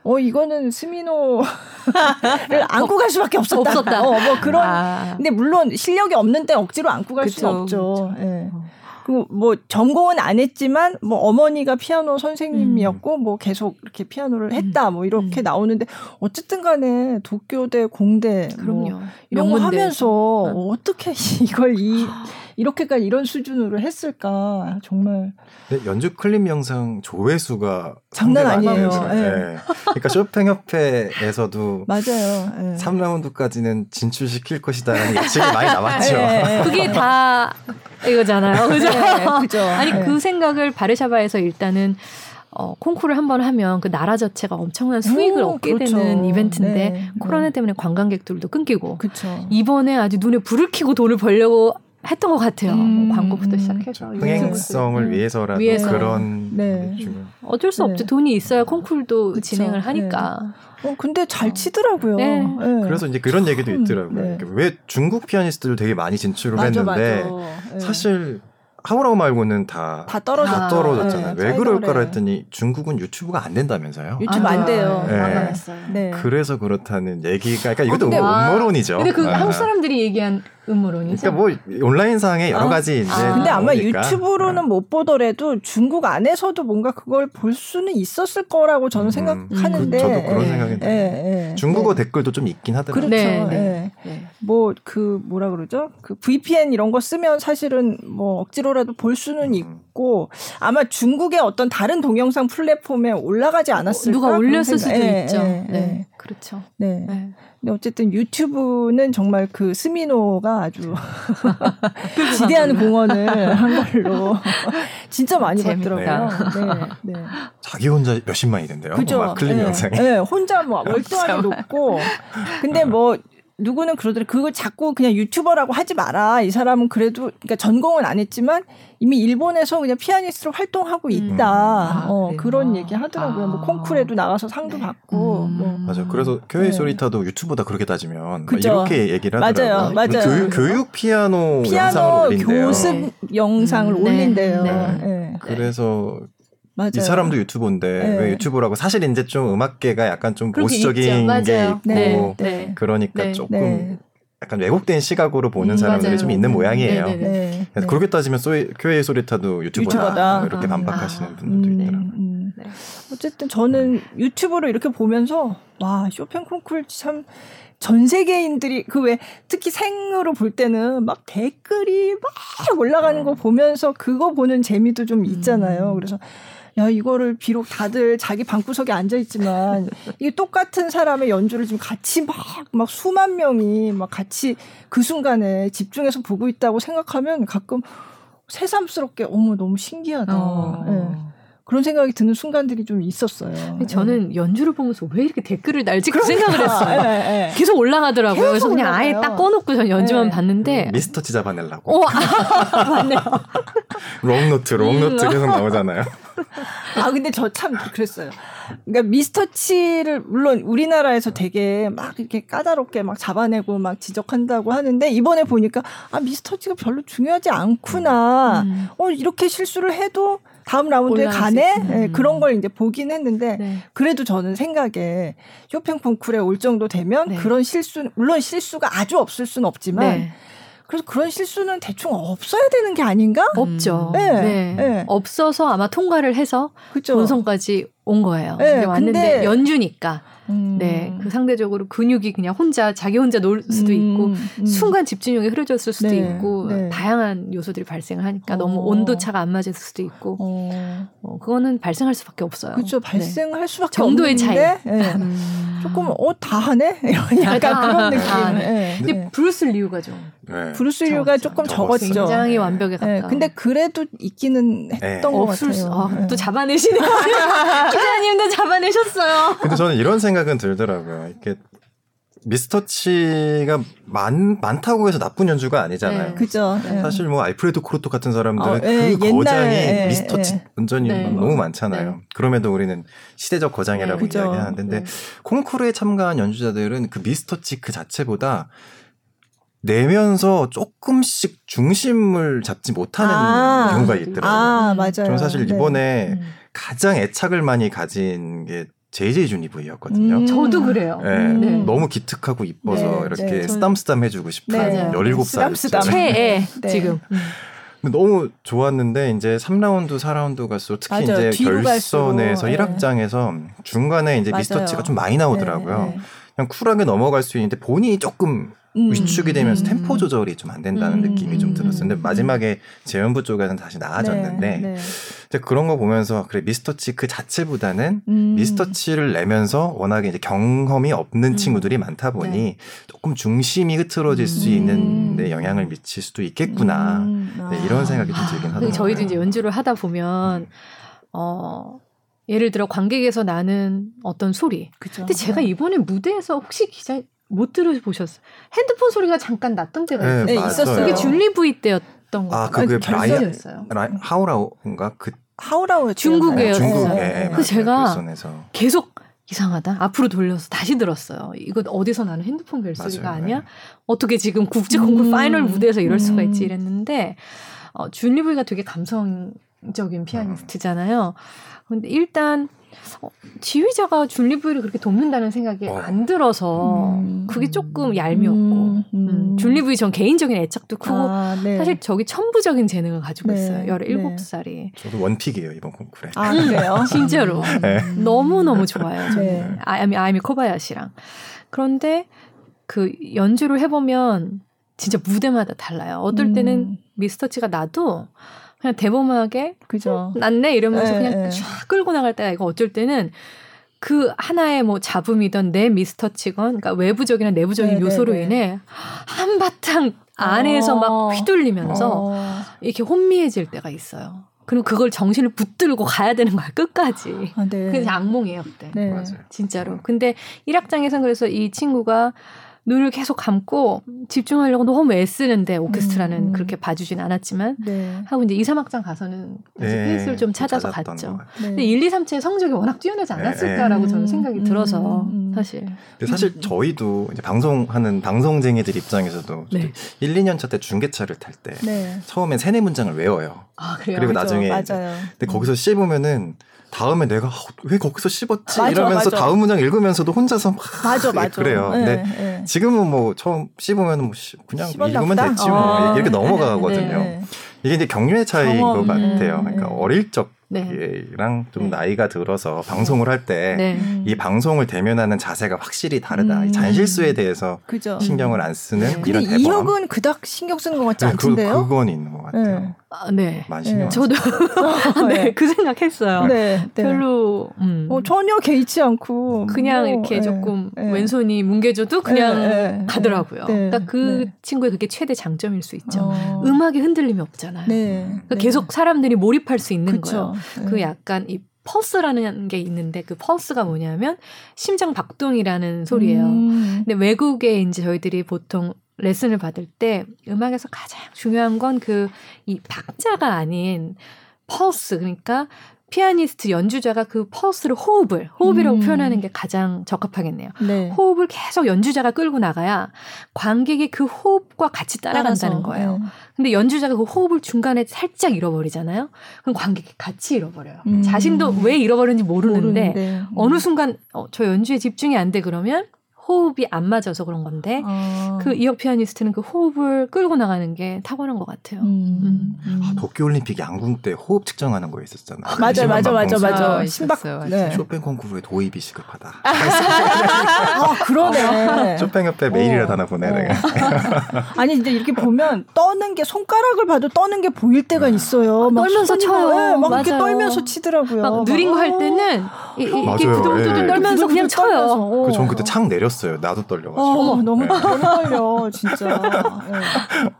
어 이거는 스미노를 안고 갈 수밖에 없었다. 없었다. 어, 뭐 그런. 아. 근데 물론 실력이 없는데 억지로 안고 갈 수는 없죠. 예. 네. 그 뭐 전공은 안 했지만 뭐 어머니가 피아노 선생님이었고 음. 뭐 계속 이렇게 피아노를 음. 했다 뭐 이렇게 음. 나오는데 어쨌든 간에 도쿄대 공대 뭐 그럼요. 뭐 이런 거 하면서 어. 어떻게 이걸 이 이렇게까지 이런 수준으로 했을까 정말. 연주 클립 영상 조회수가 장난 아니에요. 네. 네. 그러니까 쇼팽 협회에서도 맞아요. 네. 3라운드까지는 진출시킬 것이다라는 예측이 많이 나왔죠. 네. 그게 다 이거잖아요. 그죠? 네, 그죠. 아니 그 생각을 바르샤바에서 일단은 어, 콩쿠르를 한 번 하면 그 나라 자체가 엄청난 수익을 오, 얻게 그렇죠. 되는 이벤트인데 네, 코로나 때문에 관광객들도 끊기고 그쵸. 이번에 아주 눈에 불을 켜고 돈을 벌려고 했던 것 같아요. 음, 뭐 광고부터 시작해서 그렇죠. 흥행성을 음. 위해서라도 위해서. 그런 네. 어쩔 수 없죠. 네. 돈이 있어야 콩쿨도 그쵸. 진행을 하니까. 네. 어, 근데 잘 어. 치더라고요. 네. 네. 그래서 이제 그런 얘기도 있더라고요. 네. 왜 중국 피아니스트들 되게 많이 진출을 맞아, 했는데 맞아. 사실 하우라우 말고는 다, 다, 떨어졌, 다 떨어졌잖아요. 네, 왜 그럴까 했더니 중국은 유튜브가 안 된다면서요? 유튜브 아, 안 돼요. 네. 네. 그래서 그렇다는 얘기가, 그러니까 이것도 어, 음모론이죠. 근데 그 아. 한국 사람들이 얘기한 음모론이죠. 그러니까 뭐 온라인상에 여러 아. 가지 이제. 아. 근데 아마 오니까. 유튜브로는 아. 못 보더라도 중국 안에서도 뭔가 그걸 볼 수는 있었을 거라고 저는 음, 생각하는데. 그, 저도 그런 네. 생각이 들어요. 네. 네. 중국어 댓글도 좀 있긴 하더라고요. 그렇죠. 네. 네. 네. 뭐그 뭐라 그러죠? 그 VPN 이런 거 쓰면 사실은 뭐 억지로라도 볼 수는 음. 있고 아마 중국의 어떤 다른 동영상 플랫폼에 올라가지 않았을까? 누가 올렸을 수도 있죠. 네. 그렇죠. 네. 근데 어쨌든 유튜브는 정말 그 스미노가 아주 지대한 공헌을 한 걸로 진짜 많이 봤더라고요. 네, 네. 자기 혼자 몇십만이 된대요. 그죠? 클립 네, 영상에. 네, 혼자 뭐 월등하게 높고. 근데 뭐 누구는 그러더래 그걸 자꾸 그냥 유튜버라고 하지 마라. 이 사람은 그래도 그러니까 전공은 안 했지만 이미 일본에서 그냥 피아니스트로 활동하고 음. 있다. 음. 어, 아, 그런 얘기 하더라고요. 뭐 아. 뭐 콩쿠르에도 나가서 상도 네. 받고. 음. 뭐. 맞아. 그래서 교회 네. 소리타도 유튜브다 그렇게 따지면 이렇게 얘기를 하더라고요. 맞아요. 맞아요. 교육, 교육 피아노, 피아노 영상을 올린대요. 교습 영상을 음. 올린대요. 네. 네. 그래서 맞아요. 이 사람도 유튜버인데 네. 왜 유튜브라고 사실 이제 좀 음악계가 약간 좀 보수적인 게 있고 네. 네. 그러니까 네. 조금 네. 약간 왜곡된 시각으로 보는 음, 사람들이 맞아요. 좀 있는 모양이에요. 네. 그래서 그렇게 따지면 소위, 교회 소리타도 유튜버다, 유튜버다. 이렇게 아, 반박하시는 아, 분들도 음, 있더라고요. 음, 어쨌든 저는 유튜브로 이렇게 보면서 와 쇼팽 콩쿨 참. 전 세계인들이 그 왜 특히 생으로 볼 때는 막 댓글이 막 올라가는 거 보면서 그거 보는 재미도 좀 있잖아요. 그래서 야 이거를 비록 다들 자기 방구석에 앉아 있지만 이게 똑같은 사람의 연주를 지금 같이 막막 수만 명이 막 같이 그 순간에 집중해서 보고 있다고 생각하면 가끔 새삼스럽게 어머 너무 신기하다. 어. 네. 그런 생각이 드는 순간들이 좀 있었어요. 저는 네. 연주를 보면서 왜 이렇게 댓글을 달지 그 생각을 했어요. 네, 네. 계속 올라가더라고요. 계속 그래서 그냥 올라가요. 아예 딱 꺼놓고 전 연주만 봤는데 미스터치 잡아내려고. 어, 맞네요. long note, long note 음. 계속 나오잖아요. 아 근데 저 참 그랬어요. 그러니까 미스터치를 물론 우리나라에서 되게 막 이렇게 까다롭게 막 잡아내고 막 지적한다고 하는데 이번에 보니까 아 미스터치가 별로 중요하지 않구나. 음. 어 이렇게 실수를 해도 다음 라운드에 가네 네, 그런 걸 이제 보긴 했는데 네. 그래도 저는 생각에 쇼팽 펑쿨에 올 정도 되면 네. 그런 실수 물론 실수가 아주 없을 수는 없지만 네. 그래서 그런 실수는 대충 없어야 되는 게 아닌가? 없죠. 네. 네. 네. 없어서 아마 통과를 해서 그쵸. 본선까지 온 거예요. 네. 왔는데 연주니까 음. 네, 그 상대적으로 근육이 그냥 혼자 자기 혼자 놀 수도 음. 있고 음. 순간 집중력이 흐려졌을 수도 네. 있고 네. 다양한 요소들이 발생을 하니까 어. 너무 온도 차가 안 맞을 수도 있고 어. 어 그거는 발생할 수밖에 없어요. 그렇죠, 발생할 네. 수밖에 정도의 차이. 네. 음. 조금 어다 하네 약간 그런 느낌. 다 네. 근데 네. 브루스 리우가 좀 브루스 리우가 조금 적었죠. 굉장히 완벽에 가까워. 근데 그래도 있기는 했던 것 같아요. 아, 또 잡아내시네. 기자님도 잡아내셨어요. 근데 저는 이런 생각 생각은 들더라고요. 이렇게 미스터치가 많, 많다고 해서 나쁜 연주가 아니잖아요. 네, 그죠. 네. 사실 뭐 알프레드 코르토 같은 사람들은 어, 네, 그 거장이 네, 미스터치 완전히 네. 너무 많잖아요. 네. 그럼에도 우리는 시대적 거장이라고 이야기하는데 근데 콩쿠르에 참가한 연주자들은 그 미스터치 그 자체보다 내면서 조금씩 중심을 잡지 못하는 아, 경우가 있더라고요. 아, 맞아요. 저는 사실 이번에 음. 가장 애착을 많이 가진 게 제이제이 주니브이였거든요. 음, 저도 그래요. 네, 음. 네. 너무 기특하고 이뻐서 네, 이렇게 네, 쓰담쓰담 해주고 싶은 네. 17살. 최애, 네. 지금. 음. 너무 좋았는데 이제 3라운드, 4라운드 갈수록 특히 맞아요. 이제 결선에서 네. 1악장에서 중간에 이제 맞아요. 미스터치가 좀 많이 나오더라고요. 그냥 쿨하게 넘어갈 수 있는데 본인이 조금 음. 위축이 되면서 음. 템포 조절이 좀 안 된다는 음. 느낌이 좀 들었어요. 근데 마지막에 재연부 쪽에는 다시 나아졌는데 네, 네. 그런 거 보면서 그래 미스터치 그 자체보다는 음. 미스터치를 내면서 워낙에 이제 경험이 없는 음. 친구들이 많다 보니 네. 조금 중심이 흐트러질 수 있는 데 영향을 미칠 수도 있겠구나 네, 이런 생각이 좀 들긴 하더라고요. 저희도 이제 연주를 하다 보면 어. 예를 들어 관객에서 나는 어떤 소리. 그쵸. 근데 제가 이번에 무대에서 혹시 기자 못 들어보셨어요? 핸드폰 소리가 잠깐 났던 때가 네, 네, 있었어요. 그게 줄리 브이 때였던 거. 아, 그게 결선이었어요. 하오 라오인가? 그 하오 라오 중국에요. 중국에. 네, 그 제가 계속 이상하다. 앞으로 돌려서 다시 들었어요. 이거 어디서 나는 핸드폰 벨소리가 아니야? 네. 어떻게 지금 국제 콩쿠르 음. 파이널 무대에서 이럴 수가 있지 음. 이랬는데 어, 줄리 브이가 되게 감성적인 피아니스트잖아요. 근데 일단 어, 지휘자가 줄리브이를 그렇게 돕는다는 생각이 어. 안 들어서 음. 그게 조금 얄미웠고 음. 음. 음. 줄리브이 전 개인적인 애착도 크고 아, 네. 사실 저기 천부적인 재능을 가지고 네. 있어요. 열일곱 살이. 저도 원픽이에요 이번 콩쿠르에. 아 그래요? 진짜로 네. 너무 너무 좋아요. 저는 네. 아미 아미 코바야시랑 그런데 그 연주를 해보면 진짜 무대마다 달라요. 어떨 때는 음. 미스터치가 나도 그냥 대범하게 그죠. 음, 낫네 이러면서 네, 그냥 네. 쫙 끌고 나갈 때가 이거 어쩔 때는 그 하나의 뭐 잡음이던 내 미스터치건 그러니까 외부적이나 내부적인 네, 네 요소로 네. 인해 한바탕 안에서 어. 막 휘둘리면서 어. 이렇게 혼미해질 때가 있어요. 그리고 그걸 정신을 붙들고 가야 되는 거야 끝까지. 아, 네. 그게 악몽이에요 그때. 네. 맞아요. 진짜로. 근데 1악장에선 그래서 이 친구가 눈을 계속 감고 집중하려고 너무 애쓰는데 오케스트라는 음. 그렇게 봐주진 않았지만 네. 하고 이제 2, 3악장 가서는 네. 페이스를 좀 찾아서 갔죠. 네. 근데 1, 2, 3채의 성적이 워낙 뛰어나지 네. 않았을까라고 저는 생각이 음. 들어서 음. 사실. 사실 음. 저희도 이제 방송하는 방송쟁이들 입장에서도 네. 1, 2년 차 때 중계차를 탈때 네. 처음엔 세네 문장을 외워요. 아, 그래요? 그리고 그렇죠. 나중에 맞아요. 근데 거기서 씹으면은 다음에 내가 왜 거기서 씹었지 맞아, 이러면서 맞아. 다음 문장 읽으면서도 혼자서 막 맞아 맞아 그래요. 네, 근데 네. 지금은 뭐 처음 씹으면 뭐 그냥 읽으면 됐지 뭐 아, 이렇게 넘어가거든요. 네, 네. 이게 이제 경륜의 차이인 것 같아요. 그러니까 어릴 적 네. 좀 네. 나이가 들어서 방송을 할 때이 네. 방송을 대면하는 자세가 확실히 다르다. 음. 잔실수에 대해서 그죠. 신경을 안 쓰는 네. 이런 근데 이혁은 그닥 신경 쓰는 것 같지 네, 그, 않던데요? 그, 그건 있는 것 같아요. 네. 아, 네. 많이 신경 저도 네, 그 생각했어요. 네, 별로 음. 어, 전혀 개의치 않고 그냥 뭐, 이렇게 조금 왼손이 뭉개져도 그냥 가더라고요. 그러니까 그 친구의 그게 최대 장점일 수 있죠. 어. 음악에 흔들림이 없잖아요. 그러니까 계속 사람들이 몰입할 수 있는 그쵸. 거예요. 네. 그 약간 이 펄스라는 게 있는데 그 펄스가 뭐냐면 심장 박동이라는 소리예요. 음. 근데 외국에 이제 저희들이 보통 레슨을 받을 때 음악에서 가장 중요한 건 그 이 박자가 아닌 펄스 그러니까 피아니스트 연주자가 그 펄스를 호흡을 호흡이라고 음. 표현하는 게 가장 적합하겠네요. 네. 호흡을 계속 연주자가 끌고 나가야 관객이 그 호흡과 같이 따라간다는 따라서, 거예요. 네. 근데 연주자가 그 호흡을 중간에 살짝 잃어버리잖아요. 그럼 관객이 같이 잃어버려요. 음. 자신도 왜 잃어버렸는지 모르는데, 모르는데. 음. 어느 순간 어, 저 연주에 집중이 안 돼 그러면 호흡이 안 맞아서 그런 건데 어. 그 이어 피아니스트는 그 호흡을 끌고 나가는 게 탁월한 것 같아요. 음. 음. 아, 도쿄올림픽 양궁 때 호흡 측정하는 거 있었잖아. 아, 맞아, 맞아, 맞아, 맞아. 심박. 네. 쇼팽 콩쿠르에 도입이 시급하다. 아, 그러네. 쇼팽 옆에 메일이라도 하나 보내 어. 내가. 아니 이제 이렇게 보면 떠는 게 손가락을 봐도 떠는 게 보일 때가 네. 있어요. 막 떨면서 쳐요. 네, 막 맞아요. 이렇게 떨면서 치더라고요. 막 느린 거 할 때는 이, 이렇게 부둥부둥 예. 떨면서 그냥 쳐요. 그전 그때 창 내렸. 떨렸어요. 나도 떨려가지고. 어, 너무, 네. 떨려, 진짜.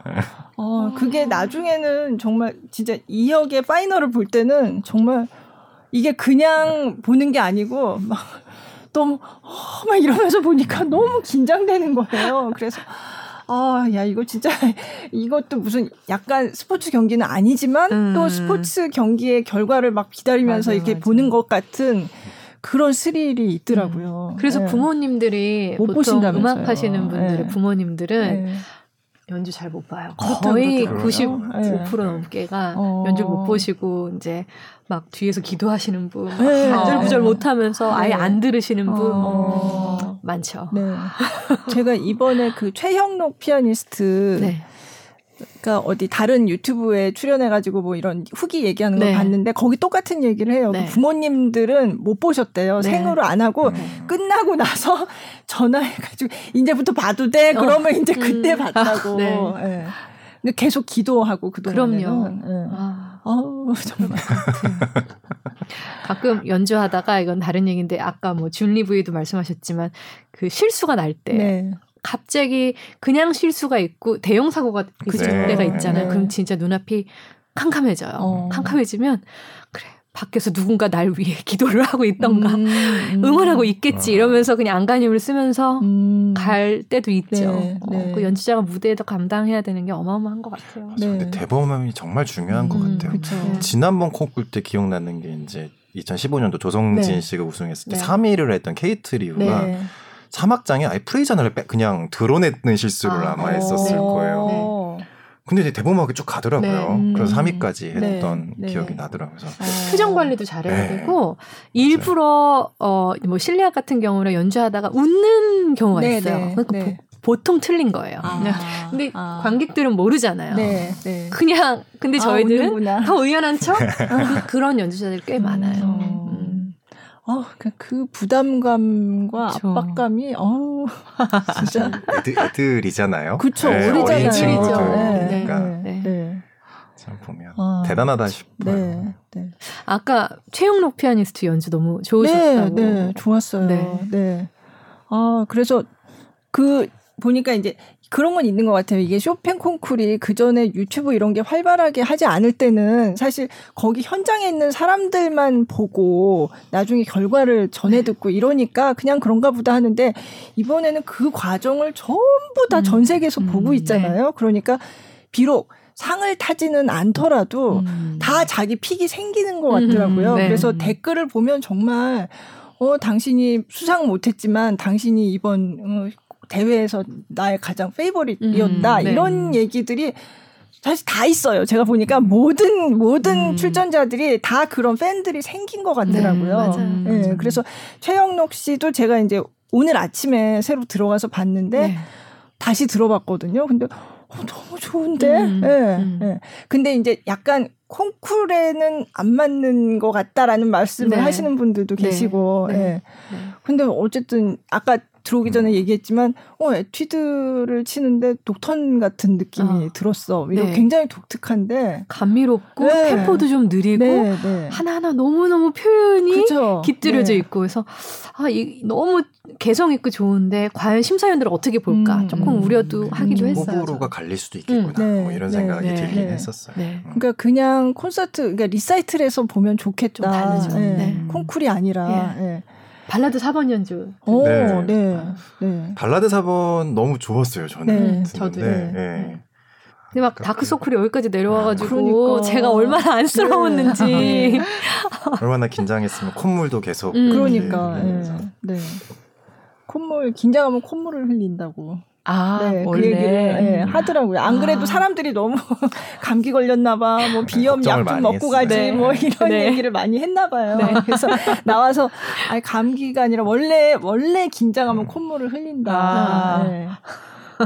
네. 어, 그게 나중에는 정말 진짜 2역의 파이널을 볼 때는 정말 이게 그냥 보는 게 아니고 막 너무 어, 막 이러면서 보니까 너무 긴장되는 거예요. 그래서 아, 야, 이거 진짜, 이것도 무슨 약간 스포츠 경기는 아니지만 음. 또 스포츠 경기의 결과를 막 기다리면서 맞아, 이렇게 맞아. 보는 것 같은 그런 스릴이 있더라고요. 음. 그래서 네. 부모님들이 못 보통 음악 하시는 분들의 네. 부모님들은 네. 연주 잘 못 봐요. 거의 95% 넘게가 어. 연주 못 보시고 이제 막 뒤에서 기도하시는 분, 네. 안절부절 못하면서 아예 네. 안 들으시는 분 어. 많죠. 네. 제가 이번에 그 최형록 피아니스트 네. 그러니까 어디 다른 유튜브에 출연해가지고 뭐 이런 후기 얘기하는 걸 네. 봤는데 거기 똑같은 얘기를 해요. 그 네. 그 부모님들은 못 보셨대요. 네. 생으로 안 하고 네. 끝나고 나서 전화해가지고 이제부터 봐도 돼. 어. 그러면 어. 이제 그때 음. 봤다고. 네. 네. 근데 계속 기도하고 그동안에는. 그럼요. 네. 아. 어우, 정말. 가끔 연주하다가 이건 다른 얘기인데 아까 뭐 준리브이도 말씀하셨지만 그 실수가 날때 네. 갑자기 그냥 실수가 있고 대형 사고가 있을 때가 있잖아요. 네. 그럼 진짜 눈앞이 캄캄해져요. 어. 캄캄해지면 그래 밖에서 누군가 날 위해 기도를 하고 있던가 음, 음. 응원하고 있겠지 어. 이러면서 그냥 안간힘을 쓰면서 음. 갈 때도 있죠. 네, 어, 네. 그 연주자가 무대에도 감당해야 되는 게 어마어마한 것 같아요. 네. 대범함이 정말 중요한 것 음, 같아요. 그쵸. 지난번 콩쿨 때 기억나는 게 이제 2015년도 조성진 네. 씨가 우승했을 때 3위를 했던 케이트 리우가 사막장에 아예 프레이전을 그냥 드러내는 실수를 아, 마 했었을 어. 거예요. 네. 근데 대범하게 쭉 가더라고요. 네. 음. 그래서 3위까지 네. 했던 네. 기억이 나더라고요. 표정 관리도 잘해야 네. 되고 일부러 어뭐 실내악 같은 경우는 연주하다가 웃는 경우가 네, 있어요. 그러니까 보통 틀린 거예요. 아, 근데 아. 관객들은 모르잖아요. 네, 네. 그냥 근데 아, 저희들은 아, 더 의연한 척 그, 런 연주자들이 꽤 많아요. 음. 어, 그 부담감과 그쵸. 압박감이 어 진짜 애들, 애들이잖아요. 그렇죠. 네, 어린 친구들. 네, 네, 네. 네. 참 보면 아, 대단하다 싶어요. 네, 네. 아까 최영록 피아니스트 연주 너무 좋으셨다고. 네, 네 좋았어요. 네. 네. 아, 그래서 그 보니까 이제 그런 건 있는 것 같아요. 이게 쇼팽 콩쿨이 그 전에 유튜브 이런 게 활발하게 하지 않을 때는 사실 거기 현장에 있는 사람들만 보고 나중에 결과를 전해 듣고 이러니까 그냥 그런가 보다 하는데 이번에는 그 과정을 전부 다전 음. 세계에서 음, 보고 네. 있잖아요. 네. 그러니까 비록 상을 타지는 않더라도 음. 다 자기 픽이 생기는 것 같더라고요. 음, 네. 그래서 댓글을 보면 정말 어, 당신이 수상 못했지만 당신이 이번 어, 대회에서 나의 가장 페이보릿이었다 음, 네. 이런 얘기들이 사실 다 있어요. 제가 보니까 모든 모든 음. 출전자들이 다 그런 팬들이 생긴 것 같더라고요. 네, 네, 그래서 최영록 씨도 제가 이제 오늘 아침에 새로 들어가서 봤는데 네. 다시 들어봤거든요. 근데 어, 너무 좋은데. 음, 네, 음. 네. 근데 이제 약간 콩쿨에는 안 맞는 것 같다라는 말씀을 네. 하시는 분들도 네. 계시고. 네. 네. 근데 어쨌든 아까 들어오기 전에 음. 얘기했지만 어 에튜드를 치는데 독턴 같은 느낌이 어. 들었어. 이거 네. 굉장히 독특한데 감미롭고 네. 템포도 좀 느리고 네, 네. 하나하나 너무너무 표현이 그쵸? 깃들여져 네. 있고 그래서 아, 이 너무 개성 있고 좋은데 과연 심사위원들 어떻게 볼까 음, 조금 우려도 음, 하기도 했어요. 호불호가 갈릴 수도 있겠구나. 음. 뭐 이런 생각이 들긴 했었어요. 음. 그러니까 그냥 콘서트 그러니까 리사이틀에서 보면 좋겠다. 좀 다르죠. 콩쿨이 아니라. 예. 발라드 4번 연주. 오, 네. 네. 네. 발라드 4번 너무 좋았어요, 저는. 네, 저도. 네. 네. 근데 막 다크서클이 여기까지 내려와가지고 그러니까. 제가 얼마나 안쓰러웠는지 네. 얼마나 긴장했으면 콧물도 계속 음. 그러니까 네. 네. 콧물 긴장하면 콧물을 흘린다고 아, 네, 원래? 그 얘기를 네, 하더라고요. 안 그래도 아. 사람들이 너무 감기 걸렸나봐, 뭐 비염 약 좀 먹고 가지, 네. 뭐 이런 네. 얘기를 많이 했나봐요. 네. 그래서 나와서 아니 감기가 아니라 원래 원래 긴장하면 콧물을 흘린다. 아. 네.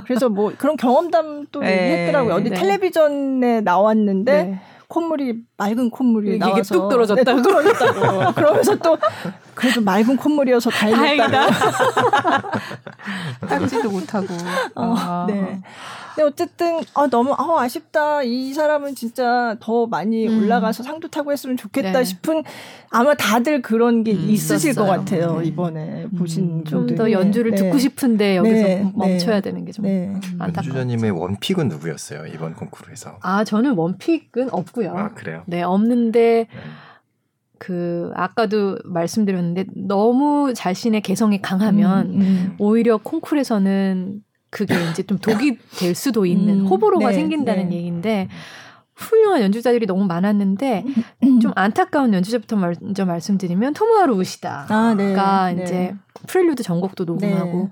그래서 뭐 그런 경험담도 네. 얘기했더라고요. 어디 텔레비전에 나왔는데. 콧물이 맑은 콧물이 이게 나와서 뚝 떨어졌다고. 네, 뚝 떨어졌다고. 그러면서 또 그래도 맑은 콧물이어서 다행이다. 닦지도 못하고. 어, 아. 네. 근데 어쨌든 아 너무 아 아쉽다. 이 사람은 진짜 더 많이 음. 올라가서 상도 타고 했으면 좋겠다 네. 싶은 아마 다들 그런 게 음, 있으실 있었어요. 것 같아요. 네. 이번에 음. 보신 좀 더 연주를 네. 듣고 싶은데 여기서 네. 멈춰야 되는 게좀 네. 연주자님의 원픽은 누구였어요 이번 콩쿠르에서? 아 저는 원픽은 없고요. 아 그래요? 네 없는데. 네. 그 아까도 말씀드렸는데 너무 자신의 개성이 강하면 음, 음. 오히려 콩쿨에서는 그게 이제 좀 독이 될 수도 있는 음, 호불호가 네, 생긴다는 네. 얘기인데 훌륭한 연주자들이 너무 많았는데 좀 안타까운 연주자부터 먼저 말씀드리면 토모하루 우시다가 아, 네, 네, 이제 프렐류드 전곡도 녹음하고 네.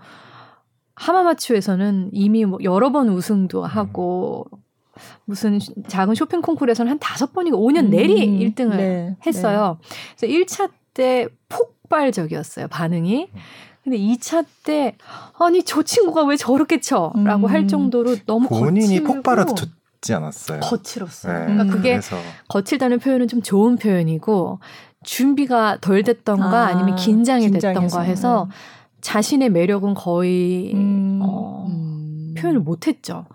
하마마츠에서는 이미 뭐 여러 번 우승도 하고 무슨 작은 쇼팽 콩쿠르에서는 한 다섯 번이고 5년 내리 음, 1등을 네, 했어요. 그래서 1차 때 폭발적이었어요, 반응이. 근데 2차 때 아니 저 친구가 왜 저렇게 쳐? 라고 음. 할 정도로 너무 본인이 폭발하듯 쉽지 않았어요. 거칠었어요. 네. 그러니까 그게 그래서. 거칠다는 표현은 좀 좋은 표현이고 준비가 덜 됐던가 아, 니면 긴장이 됐던가 해서 네. 자신의 매력은 거의 음, 어, 음. 표현을 못했죠.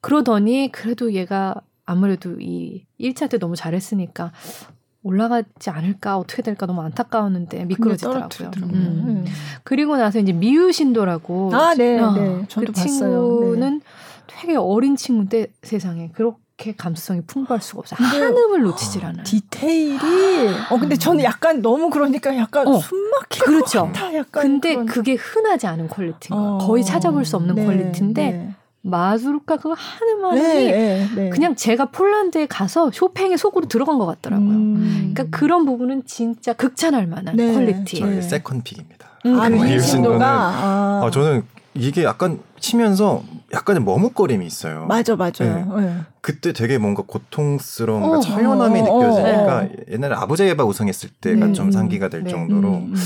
그러더니 그래도 얘가 아무래도 이 1차 때 너무 잘했으니까 올라가지 않을까 어떻게 될까 너무 안타까웠는데 미끄러지더라고요. 음. 음. 그리고 나서 이제 미유신도라고 아, 네, 어, 네. 그 친구는 네. 되게 어린 친구인데 세상에 그렇게 감수성이 풍부할 수가 없어요. 한음을 놓치질 않아요. 디테일이 어 근데 저는 약간 너무 그러니까 약간 어, 숨막힐 그렇죠. 것 같아. 약간 근데 그런... 그게 흔하지 않은 quality인 거예요. 어, 거의 찾아볼 수 없는 네, quality인데 네. 마주르카 그거 하는 말이 네, 네, 네. 그냥 제가 폴란드에 가서 쇼팽의 속으로 들어간 것 같더라고요. 음. 그러니까 그런 부분은 진짜 극찬할 만한 네. quality. 저의 second pick입니다. 음, 아, 이유신도가 아. 아, 저는 이게 약간 치면서 약간의 머뭇거림이 있어요. 맞아, 맞아요. 네. 네. 그때 되게 뭔가 고통스러운 어, 처연함이 어, 느껴지니까 어, 옛날에 아부제예바 우승했을 때가 네. 좀 상기가 될 네. 정도로 음, 음.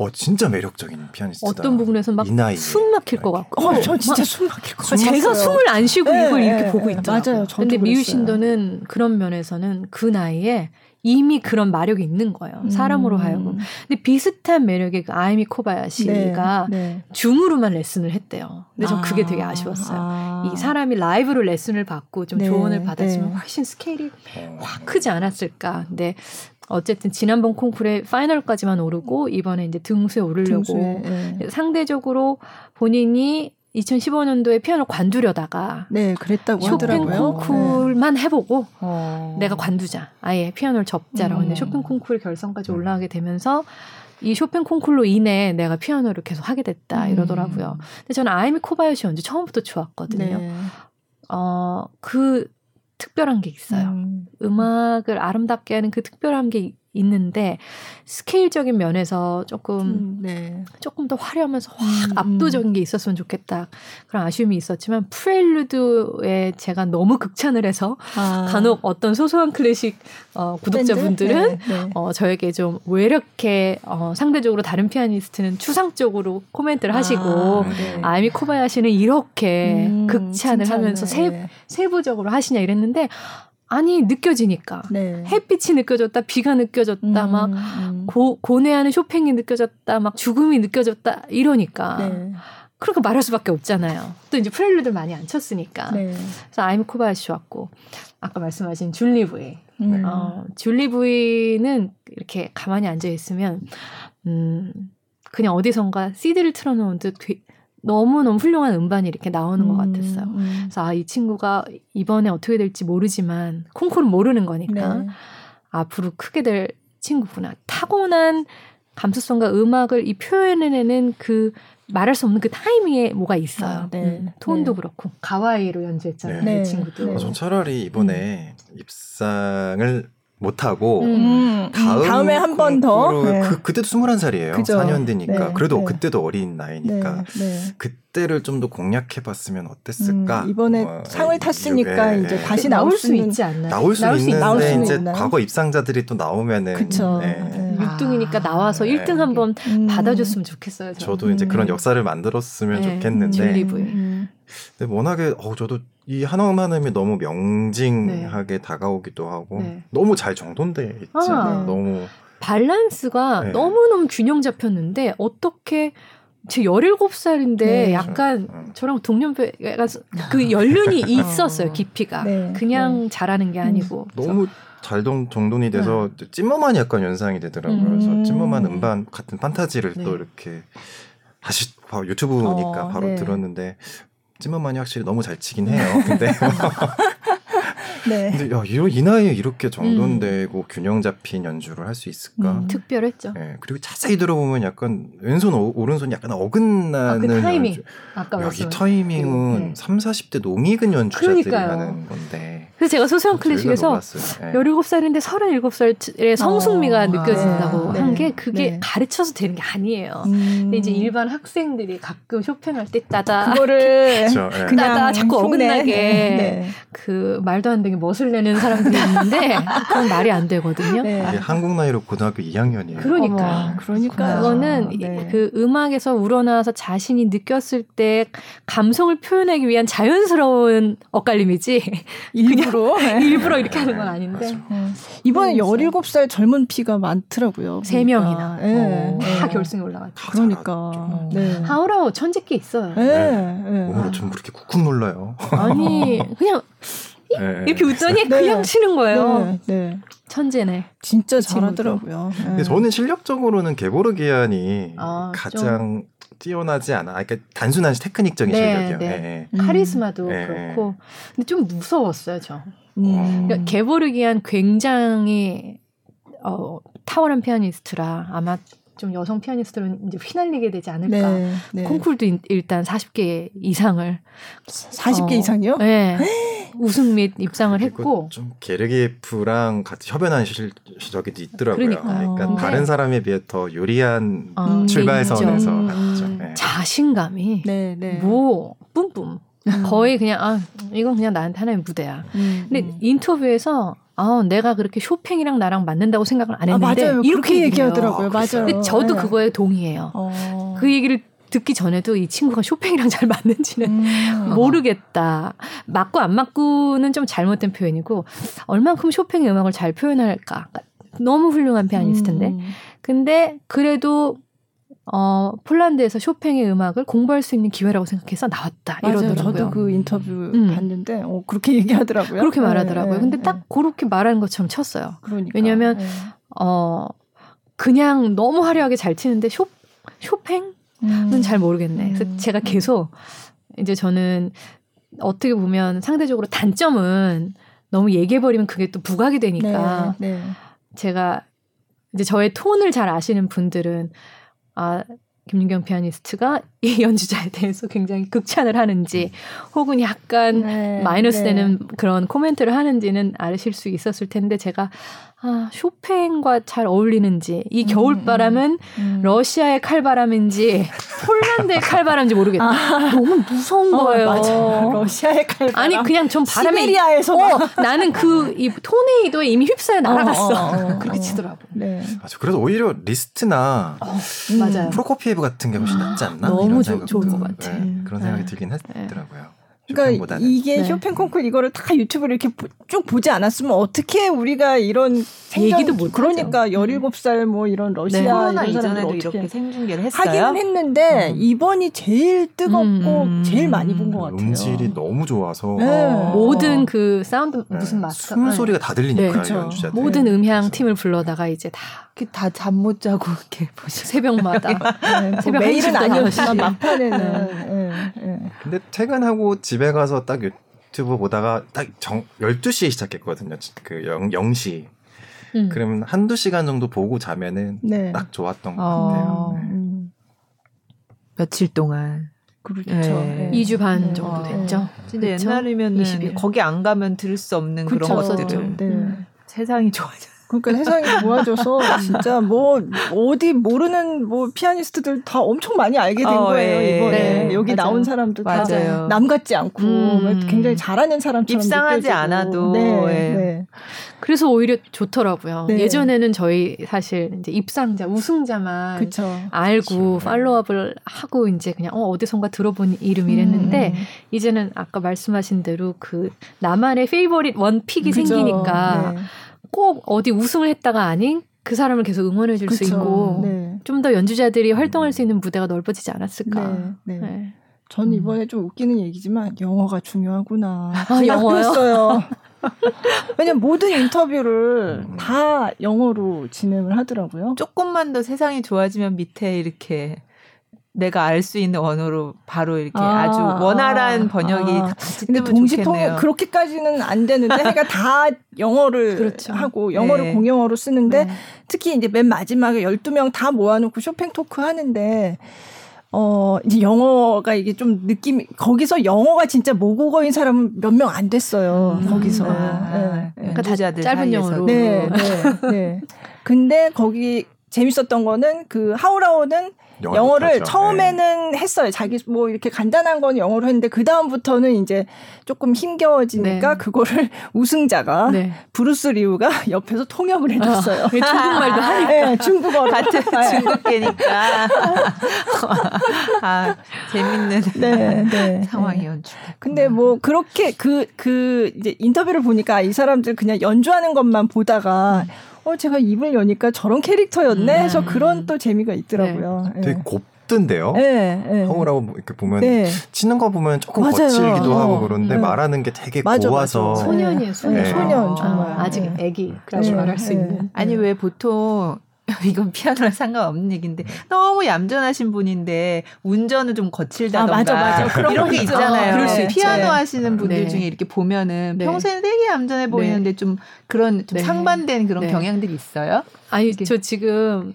어 진짜 매력적인 피아니스트다. 어떤 부분에서 막 숨 막힐 것 같고. 어, 저 진짜 숨 막힐 것 같아요. 제가 숨을 안 쉬고 네, 이걸 이렇게 네, 보고 있더라고요. 맞아요. 근데 미유 신도는 그런 면에서는 그 나이에 이미 그런 마력이 있는 거예요. 음. 사람으로 하여금. 근데 비슷한 매력의 그 아이미 코바야시가 네, 네. 줌으로만 레슨을 했대요. 근데 전 아, 그게 되게 아쉬웠어요. 아. 이 사람이 라이브로 레슨을 받고 좀 네, 조언을 받았으면 네. 훨씬 스케일이 확 크지 않았을까. 근데 어쨌든 지난번 콩쿠르에 final까지만 오르고 이번에 이제 등수에 오르려고 등수에, 네. 상대적으로 본인이 2015년도에 피아노 관두려다가 네 그랬다고 쇼팽 하더라고요. 콩쿨만 네. 해보고 어. 내가 관두자 아예 피아노를 접자라고 음. 했는데 쇼팽 콩쿨 결선까지 올라가게 되면서 이 쇼팽 콩쿨로 인해 내가 피아노를 계속 하게 됐다 음. 이러더라고요. 근데 저는 아이미 코바요시 연주 처음부터 좋았거든요. 네. 어그 특별한 게 있어요. 음. 음악을 아름답게 하는 그 특별한 게 있는데 스케일적인 면에서 조금 음, 네. 조금 더 화려하면서 확 음, 음. 압도적인 게 있었으면 좋겠다 그런 아쉬움이 있었지만 프렐루드에 제가 너무 극찬을 해서 아. 간혹 어떤 소소한 클래식 어, 구독자분들은 네, 네. 어, 저에게 좀 왜 이렇게 어, 상대적으로 다른 피아니스트는 추상적으로 코멘트를 하시고 아, 네. 아이미 코바야시는 이렇게 음, 극찬을 하면서 세, 네. 세부적으로 하시냐 이랬는데 아니 느껴지니까 네. 햇빛이 느껴졌다 비가 느껴졌다 음, 막 음. 고, 고뇌하는 쇼팽이 느껴졌다 막 죽음이 느껴졌다 이러니까 네. 그렇게 말할 수밖에 없잖아요 또 이제 프렐루들 많이 안 쳤으니까 네. 그래서 아이미 코바야시 왔고 아까 말씀하신 줄리 부이 음. 어, 줄리 부이는 이렇게 가만히 앉아 있으면 음 그냥 어디선가 CD를 틀어놓은 듯 너무너무 훌륭한 음반이 이렇게 나오는 음, 것 같았어요. 음. 그래서 아, 이 친구가 이번에 어떻게 될지 모르지만 콩쿠르 모르는 거니까 네. 앞으로 크게 될 친구구나. 타고난 감수성과 음악을 이 표현해내는 그 말할 수 없는 그 타이밍에 뭐가 있어요. 아, 네. 음, 톤도 네. 그렇고 가와이로 연주했잖아요. 네. 그 친구도. 네. 전 차라리 이번에 음. 입상을 못하고 음, 다음 다음 에 한 번 더. 네. 그 그때도 21살이에요. 그죠. 4년 되니까. 네, 그래도 네. 그때도 어린 나이니까. 네, 네. 그때를 좀 더 공략해 봤으면 어땠을까? 음, 이번에 뭐, 상을 탔으니까 이제 다시 나올 수 있지 않나요? 나올 수, 나올 수 있는데 이제 있나요? 과거 입상자들이 또 나오면은 그쵸. 육등이니까 아, 나와서 네. 1등 한번 음. 받아줬으면 좋겠어요. 저는. 저도 이제 그런 음. 역사를 만들었으면 좋겠는데. 음. 근데 워낙에 어 저도 이 한화음한음이 너무 명징하게 네. 다가오기도 하고 네. 너무 잘 정돈돼 있잖아요. 아, 너무 밸런스가 네. 너무너무 균형 잡혔는데 어떻게 제 17살인데 네. 약간 음. 저랑 동년배 그 연륜이 있었어요, 깊이가. 네. 그냥 네. 잘하는 게 아니고. 음. 너무 잘 정돈이 돼서 네. 찜머만이 약간 연상이 되더라고요. 음. 그래서 찜머만 음반 같은 판타지를 또 이렇게 다시 유튜브니까 어, 바로 들었는데 찜만만이 확실히 너무 잘 치긴 해요. 근데 네. 근데 야, 이, 나이에 이렇게 정돈되고 음. 균형 잡힌 연주를 할 수 있을까? 음, 특별했죠. 네, 그리고 자세히 들어보면 약간 왼손 오, 른손이 약간 어긋나는 아, 그 타이밍. 연주. 아까 야, 이 타이밍은 네. 3, 40대 농익은 연주자들이 그러니까요. 하는 건데. 그래서 제가 소수한 클래식에서 네. 17살인데 37살의 성숙미가 어, 느껴진다고 아, 네. 한게 그게 네. 가르쳐서 되는 게 아니에요. 음. 근데 이제 일반 학생들이 가끔 쇼팽할 때 따다 그거를 그렇죠. 네. 그냥 따다 자꾸 어긋나게 네. 그 말도 안 되게 엉덩이 멋을 내는 사람들이 있는데 그건 말이 안 되거든요. 네. 한국 나이로 고등학교 2학년이에요. 그러니까. 그러니까 그거는 네. 그 음악에서 우러나와서 자신이 느꼈을 때 감성을 표현하기 위한 자연스러운 엇갈림이지. 일부러 일부러 이렇게 하는 건 아닌데. 음. 이번에 17살 젊은 피가 많더라고요. 세 명이나. 네. 다 결승에 올라갔죠. 그러니까. 네. 하우라우 천재기 있어요. 네. 네. 오늘 좀 그렇게 쿡쿡 놀라요. 아니 그냥 네. 이렇게 웃더니 네. 그냥 치는 거예요. 네. 네. 천재네. 진짜 그 잘하더라고요. 근데 저는 실력적으로는 게보르 기안이 아, 가장 좀. 뛰어나지 않아. 그러니까 단순한 테크닉적인 네, 실력이요. 네. 네. 카리스마도 그렇고. 근데 좀 무서웠어요, 저. 음. 그러니까 게보르기안 굉장히 어, 탁월한 피아니스트라 아마 좀 여성 피아니스트는 이제 휘날리게 되지 않을까. 네, 네. 콩쿨도 일단 40개 이상을 40개 어, 이상이요? 네. 우승 및 입상을 했고 좀 게르기예프랑 같이 협연한 실, 적이 있더라고요. 그러니까요. 그러니까 어. 다른 사람에 비해 더 유리한 음, 출발선에서 음, 갔죠. 네. 자신감이 네, 네. 뭐 뿜뿜. 음. 거의 그냥 아 이건 그냥 나한테 하나의 무대야. 음, 근데 음. 인터뷰에서 아, 내가 그렇게 쇼팽이랑 나랑 맞는다고 생각을 안 아, 했는데 아, 이렇게 얘기하더라고요. 맞아요. 근데 저도 네. 그거에 동의해요. 어. 그 얘기를 듣기 전에도 이 친구가 쇼팽이랑 잘 맞는지는 음. 모르겠다. 맞고 안 맞고는 좀 잘못된 표현이고 얼만큼 쇼팽의 음악을 잘 표현할까. 너무 훌륭한 피아니스트인데. 음. 근데 그래도 어, 폴란드에서 쇼팽의 음악을 공부할 수 있는 기회라고 생각해서 나왔다. 맞아요. 이러더라고요. 저도 그 인터뷰 음. 봤는데 어, 그렇게 얘기하더라고요. 그렇게 말하더라고요. 네, 근데 네. 딱 그렇게 말하는 것처럼 쳤어요. 그러니까. 왜냐하면 네. 어, 그냥 너무 화려하게 잘 치는데 쇼 쇼팽은 음. 잘 모르겠네. 그래서 음. 제가 계속 이제 저는 어떻게 보면 상대적으로 단점은 너무 얘기해버리면 그게 또 부각이 되니까 네, 네. 제가 이제 저의 톤을 잘 아시는 분들은 아 김윤경 피아니스트가 이 연주자에 대해서 굉장히 극찬을 하는지 혹은 약간 네, 마이너스 되는 네. 그런 코멘트를 하는지는 아실 수 있었을 텐데 제가 아, 쇼팽과 잘 어울리는지 이 겨울바람은 음, 음, 음. 러시아의 칼바람인지 폴란드의 칼바람인지 모르겠다. 아. 너무 무서운 어, 거예요. 맞아요. 러시아의 칼바람. 아니 그냥 좀 바람이 시베리아에서 어, 나는 그 이 토네이도에 이미 휩싸여 날아갔어. 어, 어, 어 그렇게 치더라고. 네. 맞아. 그래서 오히려 리스트나 어, 맞아요. 프로코피에브 같은 게 훨씬 낫지 않나? 너무 좋, 좋을 것 같아. 네, 그런 생각이 네. 들긴 했더라고요. 그러니까. 이게 네. 쇼팽 콩쿨 이거를 다 유튜브를 이렇게 쭉 보지 않았으면 어떻게 우리가 이런 생전, 얘기도 못 그러니까 음. 17살 뭐 이런 러시아 네. 이런 사람들 이렇게 생중계를 했어요. 하기는 했는데 음. 이번이 제일 뜨겁고 음. 제일 많이 본 것 같아요. 음질이 너무 좋아서 네. 어. 모든 그 사운드 네. 무슨 마스터 숨 소리가 다 들리니까 네. 연주자들 모든 음향 팀을 불러다가 이제 다 다 잠 못 자고 이렇게 보시 새벽마다 네. 뭐 새벽 매일은 아니었지만 막판에는 근데 퇴근하고 집에 가서 딱 유튜브 보다가 딱 정, 12시에 시작했거든요. 그 0, 0시. 음. 그러면 한두 시간 정도 보고 자면은 네. 딱 좋았던 것 어. 같아요. 네. 음. 며칠 동안. 그렇죠. 네. 2주 반 네. 정도 됐죠. 진짜 옛날이면 거기 안 가면 들을 수 없는 그쵸. 그런 것들을. 네. 음. 세상이 좋아져. 그러니까 세상이 좋아져서 진짜 뭐 어디 모르는 뭐 피아니스트들 다 엄청 많이 알게 된 어, 거예요 예, 이번에 네, 여기 맞아요. 나온 사람들 다남 같지 않고 음. 굉장히 잘하는 사람처럼 입상하지 느껴지고. 않아도 네, 예. 네. 그래서 오히려 좋더라고요. 네. 예전에는 저희 사실 이제 입상자, 우승자만 그쵸. 알고 그쵸. 팔로업을 하고 이제 그냥 어 어디선가 들어본 이름 이랬는데 음. 이제는 아까 말씀하신 대로 그 나만의 페이버릿 원픽이 그쵸. 생기니까. 네. 꼭 어디 우승을 했다가 아닌 그 사람을 계속 응원해 줄 수 있고 네. 좀더 연주자들이 활동할 수 있는 무대가 넓어지지 않았을까. 네, 네. 네. 전 이번에 좀 웃기는 얘기지만 영어가 중요하구나. 아, 영어요? 왜냐면 모든 인터뷰를 음. 다 영어로 진행을 하더라고요. 조금만 더 세상이 좋아지면 밑에 이렇게 내가 알 수 있는 언어로 바로 이렇게 아, 주 원활한 아, 번역이 아. 같이 근데 동시통역 그렇게까지는 안 되는데 그러니까 다 영어를 그렇죠. 하고 영어를 네. 공용어로 쓰는데 네. 특히 이제 맨 마지막에 12명 다 모아놓고 쇼팽 토크 하는데 어, 이제 영어가 이게 좀 느낌이, 거기서 영어가 진짜 모국어인 사람은 몇 명 안 됐어요. 음, 거기서. 아, 네. 그러니까 다 짧은 영어로. 네, 네, 네. 근데 거기 재밌었던 거는 그 하오 라오는 영어를. 처음에는 네. 했어요. 자기 뭐 이렇게 간단한 건 영어로 했는데 그 다음부터는 이제 조금 힘겨워지니까 네. 그거를 우승자가 네. 브루스 리우가 옆에서 통역을 해줬어요. 아, 중국말도 하니까 네, 중국어 같은 중국계니까 아 재밌는 네, 네, 상황이 연출. 근데 뭐 그렇게 그그 그 이제 인터뷰를 보니까 이 사람들 그냥 연주하는 것만 보다가 음. 어 제가 입을 여니까 저런 캐릭터였네 해서 음. 그런 또 재미가 있더라고요. 네. 되게 곱 던데요. 네, 네. 허우라고 뭐 이렇게 보면 네. 치는 거 보면 조금 맞아요. 거칠기도 하고 어. 그런데 네. 말하는 게 되게 맞아, 고와서 맞아. 소년이에요. 소년. 네. 소년 정말 아, 직 애기라고 말할 수 있는. 아니 왜 보통 이건 피아노랑 상관없는 얘기인데 너무 얌전하신 분인데 운전을 좀 거칠다던가 아, 맞아, 맞아. 그런 이런 게 있잖아요. 그럴 수 피아노 하시는 분들 네. 중에 이렇게 보면은 네. 평소에는 되게 얌전해 네. 보이는데 좀 그런 좀 네. 상반된 그런 네. 경향들이 있어요. 아니 저 지금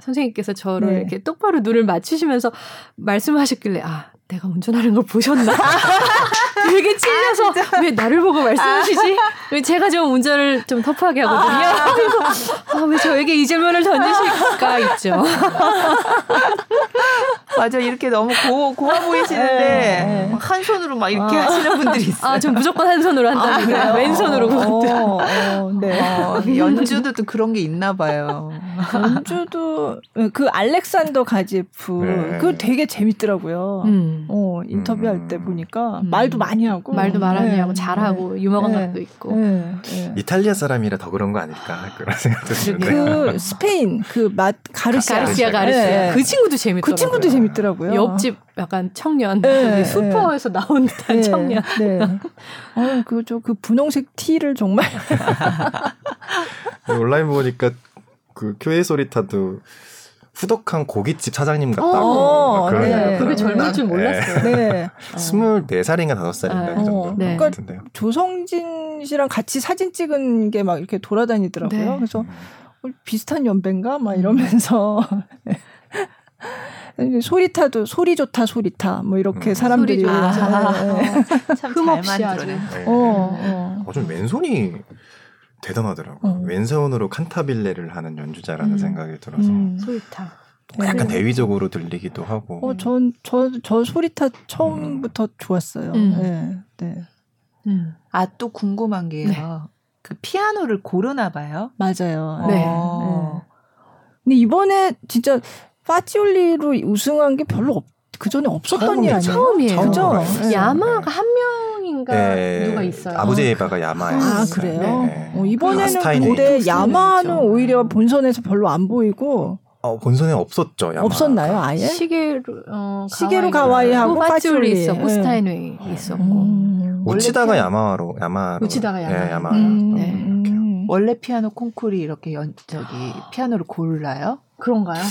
선생님께서 저를 네. 이렇게 똑바로 눈을 맞추시면서 말씀하셨길래 아 내가 운전하는 걸 보셨나? 되게 찔려서 아, 왜 나를 보고 말씀하시지? 왜 제가 좀 운전을 좀 터프하게 하거든요. 아, 왜 저에게 이 질문을 던지실까 있죠. 맞아 이렇게 너무 고, 고와 보이시는데 네. 한 손으로 막 이렇게 아. 하시는 분들이 있어요. 아, 전 무조건 한 손으로 한다는 아, 왼손으로 어, 어, 네. 어, 연주도 또 그런 게 있나 봐요. 연주도 그 알렉산더 가제프 네. 그거 되게 재밌더라고요. 음. 어, 인터뷰할 때 음. 보니까 음. 말도 많이 하고 말도 많이 네. 하고 잘하고 네. 유머 감각도 있고 네. 네. 이탈리아 사람이라 더 그런 거 아닐까 그런 생각도 드는데 그 스페인 그맛 가르시아 가르시아 가르시아 네. 그 친구도 재밌더라고요. 그 친구도 재밌더라고요. 옆집 약간 청년 네. 슈퍼에서 나온 듯한 청년. 네. 어, 그저 그 분홍색 티를 정말 온라인 보니까 그 교회 소리타도 후덕한 고깃집 사장님 같다고 어, 그런 네. 그게 젊을 줄 몰랐어요. 네. 24살인가 5살인가 아, 그 정도 어, 네. 같은데요. 조성진 씨랑 같이 사진 찍은 게 막 이렇게 돌아다니더라고요. 네. 그래서 어, 비슷한 연배인가 막 이러면서 소리타도 소리 좋다 소리타 뭐 이렇게 음. 사람들이 아, 네. 참잘 만들어내. 네. 어, 어. 어, 좀 왼손이 대단하더라고요. 어. 왼손으로 칸타빌레를 하는 연주자라는 음. 생각이 들어서. 음. 소리타. 약간 네. 대위적으로 들리기도 하고. 어, 전, 저, 저 소리타 처음부터 음. 좋았어요. 음. 네. 네. 음. 아, 또 궁금한 게요. 네. 그 피아노를 고르나 봐요? 맞아요. 네. 어. 네. 근데 이번에 진짜 파치올리로 우승한 게 별로 없, 그 전에 없었던 일 아니에요? 처음이에요. 그죠? 네. 야마하가 한 명 인가 네. 누가 있어요. 아브제예바가 야마하예요. 아 그래요? 네. 어, 이번에는 근데 야마하는 오히려 본선에서 별로 안 보이고. 어, 본선에 없었죠. 야마하. 없었나요, 아예? 시게루 어, 시게루 가와이하고 파치올리 있었고 네. 스타인웨이 있었고. 음. 우시다가 야마하로 야마하. 우시다가 야마하. 네, 야마하. 음. 네. 음. 원래 피아노 콩쿠르 이렇게 연 저기 피아노를 골라요? 그런가요?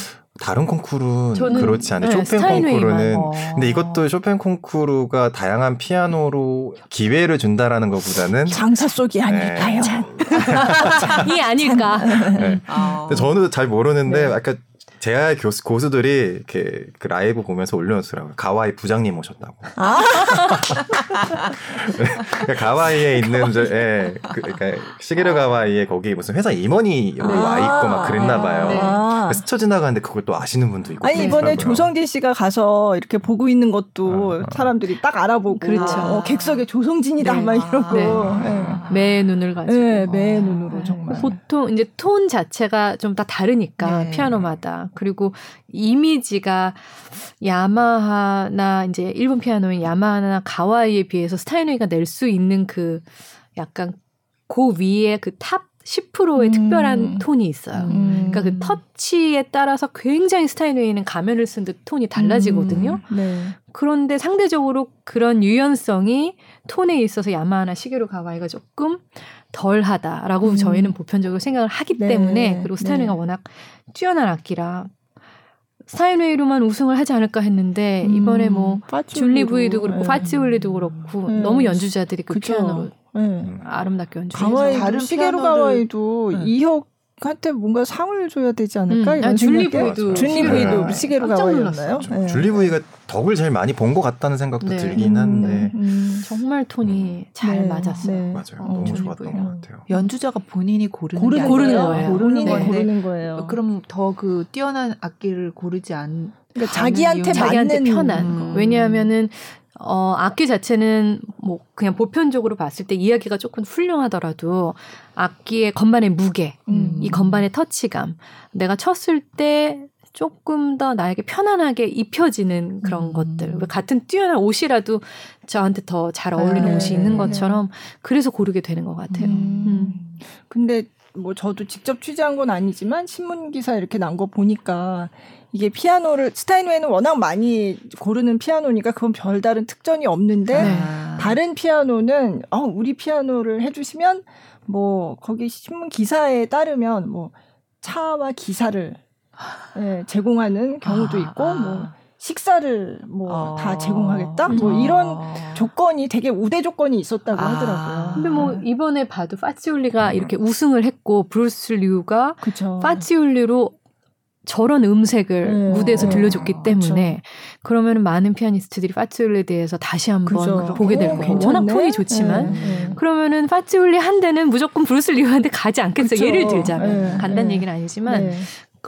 다른 콩쿠르는 그렇지 않아요. 네, 쇼팽 콩쿠르는 어. 근데 이것도 쇼팽 콩쿠르가 다양한 피아노로 기회를 준다라는 것보다는 장사 속이 네. 아닐까요? 이 아닐까. 네. 어. 저는 잘 모르는데 네. 아까 제아 교수 고수들이 이렇게 그 라이브 보면서 올려놓더라고요. 가와이 부장님 오셨다고. 아? 그러니까 가와이에 있는 저, 예, 그, 그러니까 시게르 가와이에 거기 무슨 회사 임원이 여기 아~ 와 있고 막 그랬나 봐요. 네. 아~ 스쳐 지나가는데 그걸 또 아시는 분도 있고. 아니 이번에 조성진 씨가 가서 이렇게 보고 있는 것도 아, 아. 사람들이 딱 알아보고 그렇죠. 어, 객석에 조성진이다 네. 막 이러고 네. 네. 매 눈을 가지고. 네, 매 눈으로 정말. 보통 이제 톤 자체가 좀 다 다르니까 네. 피아노마다. 그리고 이미지가 야마하나 이제 일본 피아노인 야마하나 가와이에 비해서 스타이너이가 낼 수 있는 그 약간 그 위에 그탑 10%의 음. 특별한 톤이 있어요. 음. 그러니까 그 터치에 따라서 굉장히 스타이너이는 가면을 쓴 듯 톤이 달라지거든요. 음. 네. 그런데 상대적으로 그런 유연성이 톤에 있어서 야마하나 시게로 가와이가 조금 덜하다라고 음. 저희는 보편적으로 생각을 하기 네. 때문에 그리고 스타일링가 네. 워낙 뛰어난 악기라 스타인웨이로만 우승을 하지 않을까 했는데 음, 이번에 뭐 줄리 부이도 그렇고 네. 파치올리도 그렇고 네. 너무 연주자들이 그 그쵸. 피아노로 네. 아름답게 연주. 가와이 다른 시게로 가와이도 네. 이혁 한테 뭔가 상을 줘야 되지 않을까? 음. 이런 아, 줄리브이도 줄리브이도 시계로 가와였나요? 네. 줄리브이가 덕을 제일 많이 본 것 같다는 생각도 네. 들긴 한데 음, 음. 정말 톤이 잘 네. 맞았어요. 네. 맞아요. 어, 너무 좋았던 것 같아요. 연주자가 본인이 고르는 고르는, 고르는 거예요. 고르는, 네. 고르는 거예요. 그럼 더 그 뛰어난 악기를 고르지 않. 그러니까 자기한테 자기한테 편한 음. 왜냐하면은 어, 악기 자체는 뭐 그냥 보편적으로 봤을 때 이야기가 조금 훌륭하더라도 악기의 건반의 무게, 음. 이 건반의 터치감, 내가 쳤을 때 조금 더 나에게 편안하게 입혀지는 그런 음. 것들. 같은 뛰어난 옷이라도 저한테 더 잘 어울리는 네. 옷이 있는 것처럼 그래서 고르게 되는 것 같아요. 음. 음. 근데 뭐 저도 직접 취재한 건 아니지만 신문 기사 이렇게 난 거 보니까 이게 피아노를 스타인웨이는 워낙 많이 고르는 피아노니까 그건 별다른 특전이 없는데 네. 다른 피아노는 어 우리 피아노를 해주시면 뭐 거기 신문 기사에 따르면 뭐 차와 기사를 예, 제공하는 경우도 있고 아. 뭐 식사를 뭐다 아. 제공하겠다 뭐 아. 이런 조건이 되게 우대 조건이 있었다고 아. 하더라고요. 근데 뭐 이번에 봐도 파치올리가 이렇게 우승을 했고 브루스 류가 그쵸. 파치올리로 저런 음색을 음, 무대에서 들려줬기 음, 때문에 그러면 많은 피아니스트들이 파치올리에 대해서 다시 한번 그죠. 보게 될 어, 거예요. 워낙 톤이 좋지만 음, 그러면은 파치올리 한 대는 무조건 브루스 리우한테 가지 않겠어. 그쵸. 예를 들자면 간단 얘기는 아니지만 네.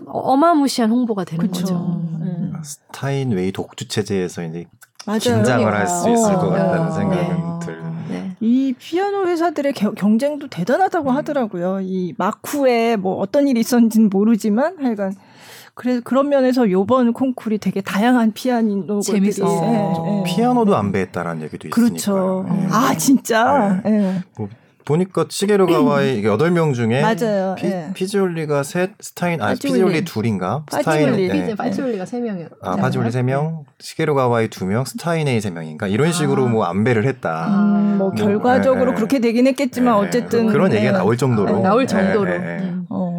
어마무시한 홍보가 되는 그쵸. 거죠. 음. 스타인웨이 독주 체제에서 이제 맞아요. 긴장을 할 수 있을 어, 것 같다는 어, 생각은 네. 들. 네. 이 피아노 회사들의 겨, 경쟁도 대단하다고 음. 하더라고요. 이 막후에 뭐 어떤 일이 있었는지는 모르지만 하여간 그래서 그런 면에서 요번 콩쿨이 되게 다양한 피아노 재밌어. 네, 네. 피아노도 안배했다라는 얘기도 그렇죠. 있으니까. 네. 아 진짜. 네. 네. 뭐 보니까 시게루 가와이 여덟 명 중에 맞아요. 피, 네. 파치올리가 셋, 스타인 아 파치올리 둘인가? 스타인 네. 파치올리가 세 명이요. 아 파치올리 세 명, 시게루 가와이 두 명, 스타인웨이 세 명인가? 이런 식으로 아. 뭐 안배를 했다. 음, 뭐, 뭐 결과적으로 네, 그렇게 되긴 했겠지만 어쨌든 그런 얘기가 나올 정도로 나올 정도로. 음. 어.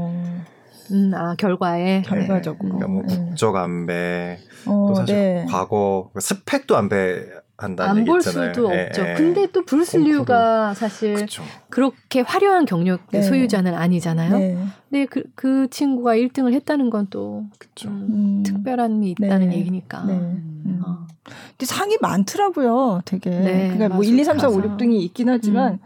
음, 아 결과에 결과적으로. 그러니까 뭐 국적 안배, 어, 또 사실 과거 스펙도 안배 한다는 안 볼 수도 예, 없죠. 예. 근데 또 브루스 류가 사실 그쵸. 그렇게 화려한 경력 네. 소유자는 아니잖아요. 네. 근데 그, 그 친구가 1등을 했다는 건또 음, 음. 특별함이 있다는 네. 얘기니까. 네. 음. 어. 근데 상이 많더라고요. 되게. 네, 그러니까 뭐 1, 2, 3, 4, 5, 6등이 있긴 하지만 음.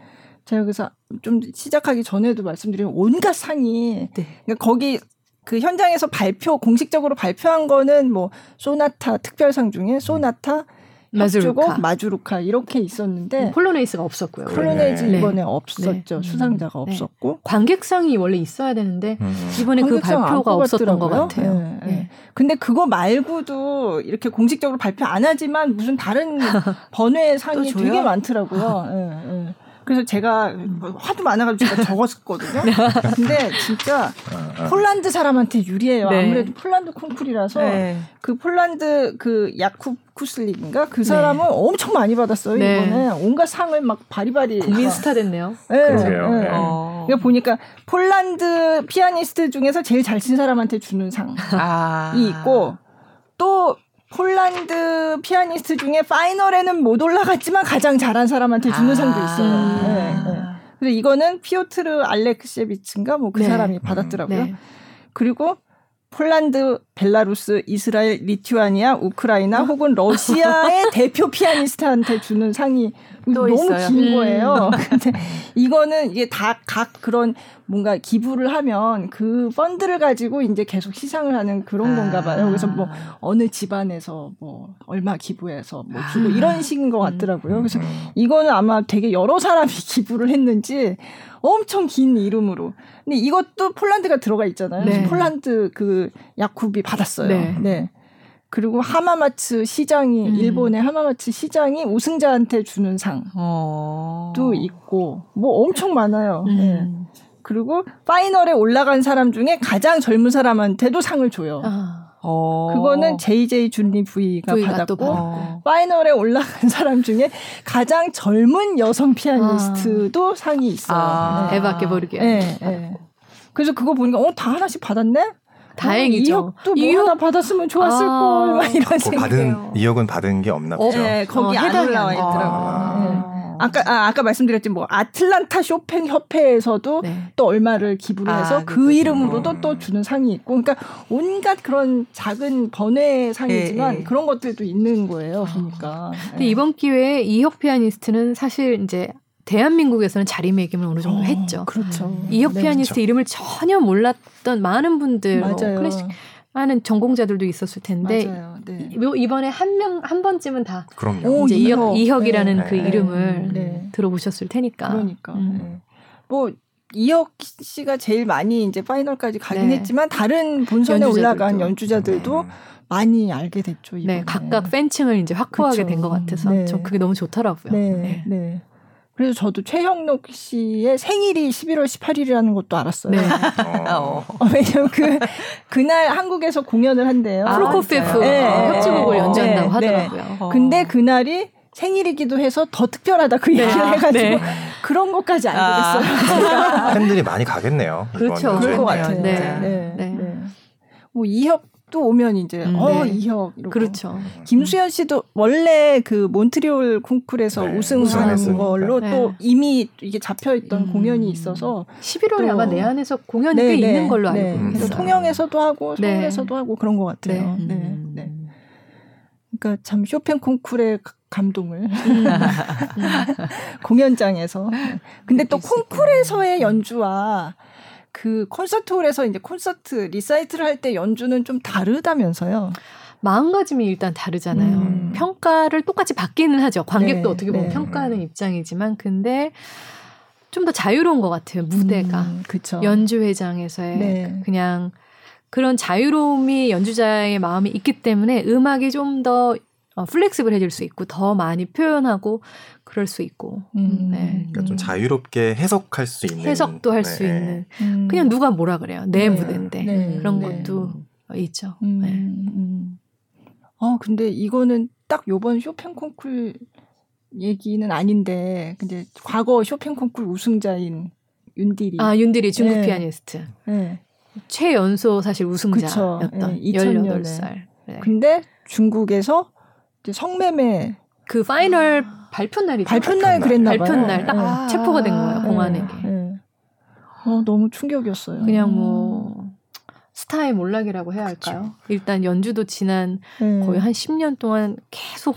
제가 그래서 좀 시작하기 전에도 말씀드린 온갖 상이 네. 그러니까 거기 그 현장에서 발표 공식적으로 발표한 거는 뭐 소나타 특별상 중에 소나타 마주르카. 마주르카 이렇게 있었는데 음, 폴로네이스가 없었고요. 폴로네이즈 네. 이번에 없었죠. 네. 수상자가 네. 없었고 관객상이 원래 있어야 되는데 음. 이번에 그 발표가 없었던 것 같아요. 네. 네. 근데 그거 말고도 이렇게 공식적으로 발표 안 하지만 무슨 다른 번외 상이 되게 많더라고요. 그래서 제가 뭐 하도 많아가지고 제가 적었거든요. 네. 근데 진짜 어, 어. 폴란드 사람한테 유리해요. 네. 아무래도 폴란드 콩쿨이라서 네. 그 폴란드 그 야쿠 쿠슬릭인가 그 사람은 네. 엄청 많이 받았어요 네. 이번에 온갖 상을 막 바리바리 국민 스타 됐네요. 네. 그러게요. 네. 어. 그러니까 보니까 폴란드 피아니스트 중에서 제일 잘 친 사람한테 주는 상이 아. 있고 또 폴란드 피아니스트 중에 파이널에는 못 올라갔지만 가장 잘한 사람한테 주는 아~ 상도 있어요. 네, 네. 그래서 이거는 피오트르 알렉세비츠인가 뭐그 네. 사람이 받았더라고요. 네. 그리고 폴란드, 벨라루스, 이스라엘, 리투아니아, 우크라이나 어? 혹은 러시아의 대표 피아니스트한테 주는 상이 너무 있어요. 긴 음. 거예요. 근데 이거는 이게 다 각 그런 뭔가 기부를 하면 그 펀드를 가지고 이제 계속 시상을 하는 그런 아. 건가 봐요. 그래서 뭐 어느 집안에서 뭐 얼마 기부해서 뭐 주고 아. 이런 식인 것 같더라고요. 그래서 음. 이거는 아마 되게 여러 사람이 기부를 했는지 엄청 긴 이름으로. 근데 이것도 폴란드가 들어가 있잖아요. 네. 폴란드 그 야쿠비 받았어요. 네. 네. 그리고 하마마츠 시장이 음. 일본의 하마마츠 시장이 우승자한테 주는 상도 어. 있고 뭐 엄청 많아요. 음. 네. 그리고 파이널에 올라간 사람 중에 가장 젊은 사람한테도 상을 줘요. 아. 어. 그거는 JJ 준리 V가, V가 받았고 어. 파이널에 올라간 사람 중에 가장 젊은 여성 피아니스트도 아. 상이 있어요. 아. 네. 에바 게보르게. 네, 네. 그래서 그거 보니까 어 다 하나씩 받았네. 다행이죠. 아, 2억도 뭐 하나 받았으면 좋았을 아. 걸. 막 이런 생각. 받은 2억은 받은 게 없나 보죠. 네, 거기 어, 안 올라와 있더라고요. 아. 네. 아까 아, 아까 말씀드렸지 뭐 아틀란타 쇼팽 협회에서도 네. 또 얼마를 기부를 아, 해서 아, 그 이름으로도 음. 또 주는 상이 있고 그러니까 온갖 그런 작은 번외 상이지만 네, 그런 것들도 있는 거예요. 그러니까. 근데 이번 기회에 이혁 피아니스트는 사실 이제 대한민국에서는 자리매김을 어느 정도 어, 했죠. 그렇죠. 이혁 네, 피아니스트 그렇죠. 이름을 전혀 몰랐던 많은 분들, 뭐 맞아요. 뭐 클래식 하는 전공자들도 있었을 텐데 네. 이번에 한 명 한 번쯤은 다 그럼요. 이제 이혁, 이혁이라는 네. 그 네. 이름을 네. 들어보셨을 테니까. 그러니까 음. 네. 뭐 이혁 씨가 제일 많이 이제 파이널까지 가긴 네. 했지만 다른 본선에 연주자들도. 올라간 연주자들도 많이 알게 됐죠. 이번에. 네, 각각 팬층을 이제 확보하게 된 것 같아서 저 그게 너무 좋더라고요. 네. 네. 그래서 저도 최형록 씨의 생일이 11월 18일이라는 것도 알았어요. 네. 어. 어. 왜냐면 그 그날 한국에서 공연을 한대요. 아, 프로코피에프 네. 협주곡을 연주한다고 네. 하더라고요. 어. 근데 그날이 생일이기도 해서 더 특별하다 그 네. 얘기를 해가지고 네. 그런 것까지 알게 아. 됐어요. 아. 팬들이 많이 가겠네요. 그렇죠. 그럴 것 같아요. 네. 네. 네. 뭐 이협 또 오면 이제 음, 어 네. 이혁 이러고. 그렇죠. 김수현 씨도 원래 그 몬트리올 콩쿨에서 네, 우승한 걸로 네. 또 이미 이게 잡혀 있던 음. 공연이 있어서 11월에 아마 내한에서 공연이 네, 꽤 네. 있는 걸로 알고 네. 있어요. 통영에서도 하고 서울에서도 하고 그런 것 같아요. 네. 음. 네. 그러니까 참 쇼팽 콩쿨의 감동을 음. 공연장에서 근데 또 콩쿨에서의 연주와 그 콘서트홀에서 이제 콘서트 리사이틀을 할 때 연주는 좀 다르다면서요. 마음가짐이 일단 다르잖아요. 음. 평가를 똑같이 받기는 하죠. 관객도 네, 어떻게 보면 네. 평가하는 입장이지만 근데 좀 더 자유로운 것 같아요. 무대가 음, 연주 회장에서의 네. 그냥 그런 자유로움이 연주자의 마음이 있기 때문에 음악이 좀더 어, 플렉스블해질 수 있고 더 많이 표현하고 그럴 수 있고 음. 네. 그러니까 좀 자유롭게 해석할 수 있는 해석도 할수 네. 있는 음. 그냥 누가 뭐라 그래요 내 네. 무대인데 네. 그런 네. 것도 있죠. 음. 네. 음. 아 근데 이거는 딱 요번 쇼팽 콩쿨 얘기는 아닌데 근데 과거 쇼팽 콩쿨 우승자인 윤디리 아 윤디리 중국 네. 피아니스트 최연소 사실 우승자였던 18살. 근데 중국에서 성매매 그 파이널 발표 날이 발표 날 그랬나 발표 날딱 아~ 체포가 된 거예요 공안에게. 네. 어 너무 충격이었어요. 그냥 뭐 스타의 몰락이라고 해야 할까요? 그쵸. 일단 연주도 지난 네. 거의 한 10년 동안 계속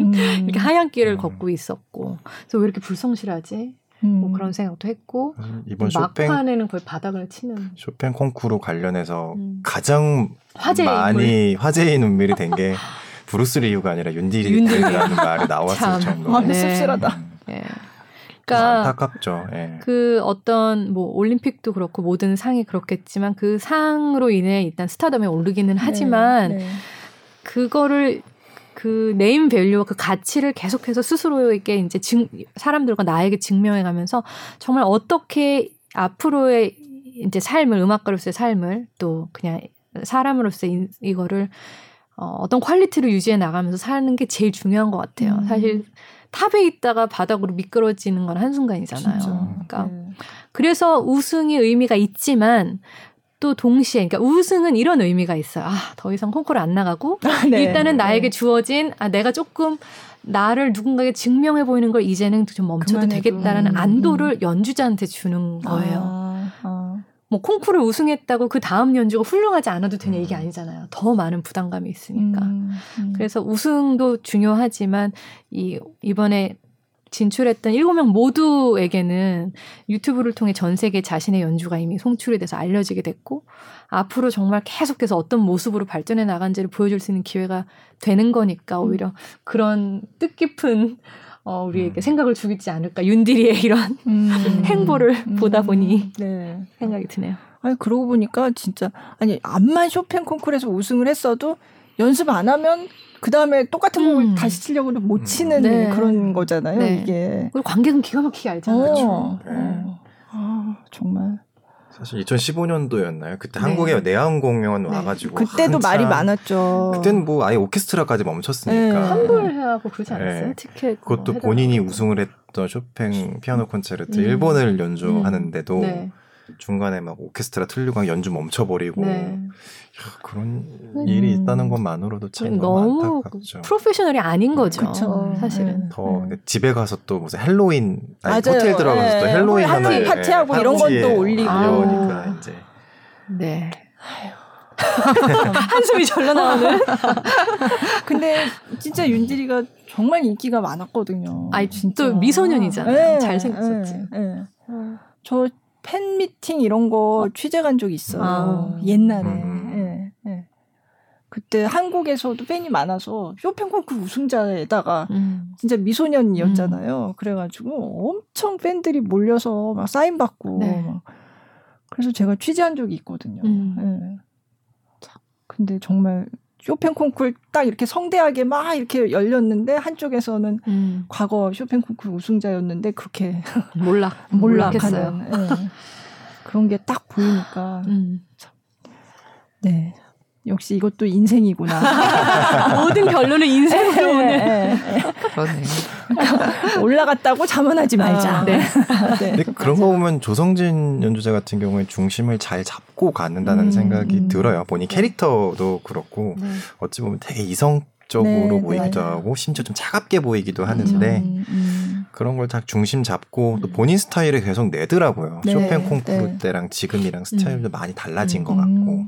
음. 이렇게 하향 길을 음. 걷고 있었고 그래서 왜 이렇게 불성실하지? 뭐 음. 뭐 그런 생각도 했고 이번 막판에는 거의 바닥을 치는 쇼팽 콩쿠르 관련해서 음. 가장 화제의 많이 인물. 화제의 인물이 된 게 브루스 리우가 아니라 윤디리라는 말이 나왔을 정도로 아, 네. 씁쓸하다. 네. 그러니까 안타깝죠. 네. 그 어떤 뭐 올림픽도 그렇고 모든 상이 그렇겠지만 그 상으로 인해 일단 스타덤에 오르기는 네, 하지만 네. 그거를 그 네임 밸류와 그 가치를 계속해서 스스로에게 이제 증, 사람들과 나에게 증명해 가면서 정말 어떻게 앞으로의 이제 삶을 음악가로서의 삶을 또 그냥 사람으로서 이, 이거를 어, 어떤 quality를 유지해 나가면서 사는 게 제일 중요한 것 같아요. 음. 사실 탑에 있다가 바닥으로 미끄러지는 건 한순간이잖아요. 진짜. 그러니까 네. 그래서 우승이 의미가 있지만 또 동시에 그러니까 우승은 이런 의미가 있어요. 아, 더 이상 콩쿠르 안 나가고 아, 네. 일단은 나에게 네. 주어진 아 내가 조금 나를 누군가에게 증명해 보이는 걸 이제는 좀 멈춰도. 되겠다라는 음, 안도를 음. 연주자한테 주는 거예요. 아, 아. 뭐 콩쿠르 우승했다고 그 다음 연주가 훌륭하지 않아도 되냐 이게 음. 아니잖아요. 더 많은 부담감이 있으니까. 음, 음. 그래서 우승도 중요하지만 이 이번에 진출했던 일곱 명 모두에게는 유튜브를 통해 전 세계 자신의 연주가 이미 송출이 돼서 알려지게 됐고 앞으로 정말 계속해서 어떤 모습으로 발전해 나간지를 보여줄 수 있는 기회가 되는 거니까 오히려 그런 뜻깊은 어, 우리에게 음. 생각을 주겠지 않을까. 윤디리의 이런 음. 행보를 음. 보다 보니 네. 생각이 드네요. 아니 그러고 보니까 진짜 아니 암만 쇼팽 콩쿠르에서 우승을 했어도 연습 안 하면 그 다음에 똑같은 곡을 음. 다시 치려고는 못 치는 네. 그런 거잖아요. 네. 이게 그리고 관객은 기가 막히게 알잖아요. 어, 그렇죠. 네. 아 정말. 사실 2015년도였나요? 그때 네. 한국에 내한 공연 네. 와가지고 그때도 말이 많았죠. 그때는 뭐 아예 오케스트라까지 멈췄으니까 네. 환불해하고 그러지 않았어요? 네. 티켓 그것도 본인이 우승을 했던 쇼팽 피아노 콘체르트 음. 일본을 연주하는데도 네. 중간에 막 오케스트라 틀리고 연주 멈춰버리고 네. 야, 그런 음. 일이 있다는 것만으로도 참 너무 안타깝죠. 프로페셔널이 아닌 거죠. 그쵸. 사실은. 더 네. 집에 가서 또 무슨 핼러윈 아니, 호텔 들어가서 네. 또 핼러윈 하는 파티하고 이런 것도 올리고 그러니까 이제 네. 한숨이 절로 나오는. 근데 진짜 윤디리가 정말 인기가 많았거든요. 아니 진짜 미소년이잖아요. 네, 잘생겼었지. 네, 네. 저 팬미팅 이런 거 취재 간 적 있어요. 아. 옛날에. 음. 네, 그때 한국에서도 팬이 많아서 쇼팽 콩쿠르 우승자에다가 음. 진짜 미소년이었잖아요. 음. 그래가지고 엄청 팬들이 몰려서 막 사인 받고 네. 막 그래서 제가 취재한 적이 있거든요. 음. 네. 근데 정말 쇼팽 콩쿨 딱 이렇게 성대하게 막 이렇게 열렸는데 한쪽에서는 음. 과거 쇼팽 콩쿨 우승자였는데 그렇게 몰락 몰락했어요. 네. 그런 게 딱 보이니까 음. 네. 역시 이것도 인생이구나. 모든 결론은 인생으로 오는. 네, 그러네. 올라갔다고 자만하지 말자. 아, 네. 네. 근데 그런 거 보면 조성진 연주자 같은 경우에 중심을 잘 잡고 가는다는 음, 생각이 음. 들어요. 본인 네. 캐릭터도 그렇고 네. 어찌 보면 되게 이성 적으로 네, 보이기도 네. 하고 심지어 좀 차갑게 보이기도 하는데 음, 음. 그런 걸 다 중심 잡고 또 음. 본인 스타일을 계속 내더라고요. 네, 쇼팽 콩쿠르 네. 때랑 지금이랑 스타일도 음. 많이 달라진 것 같고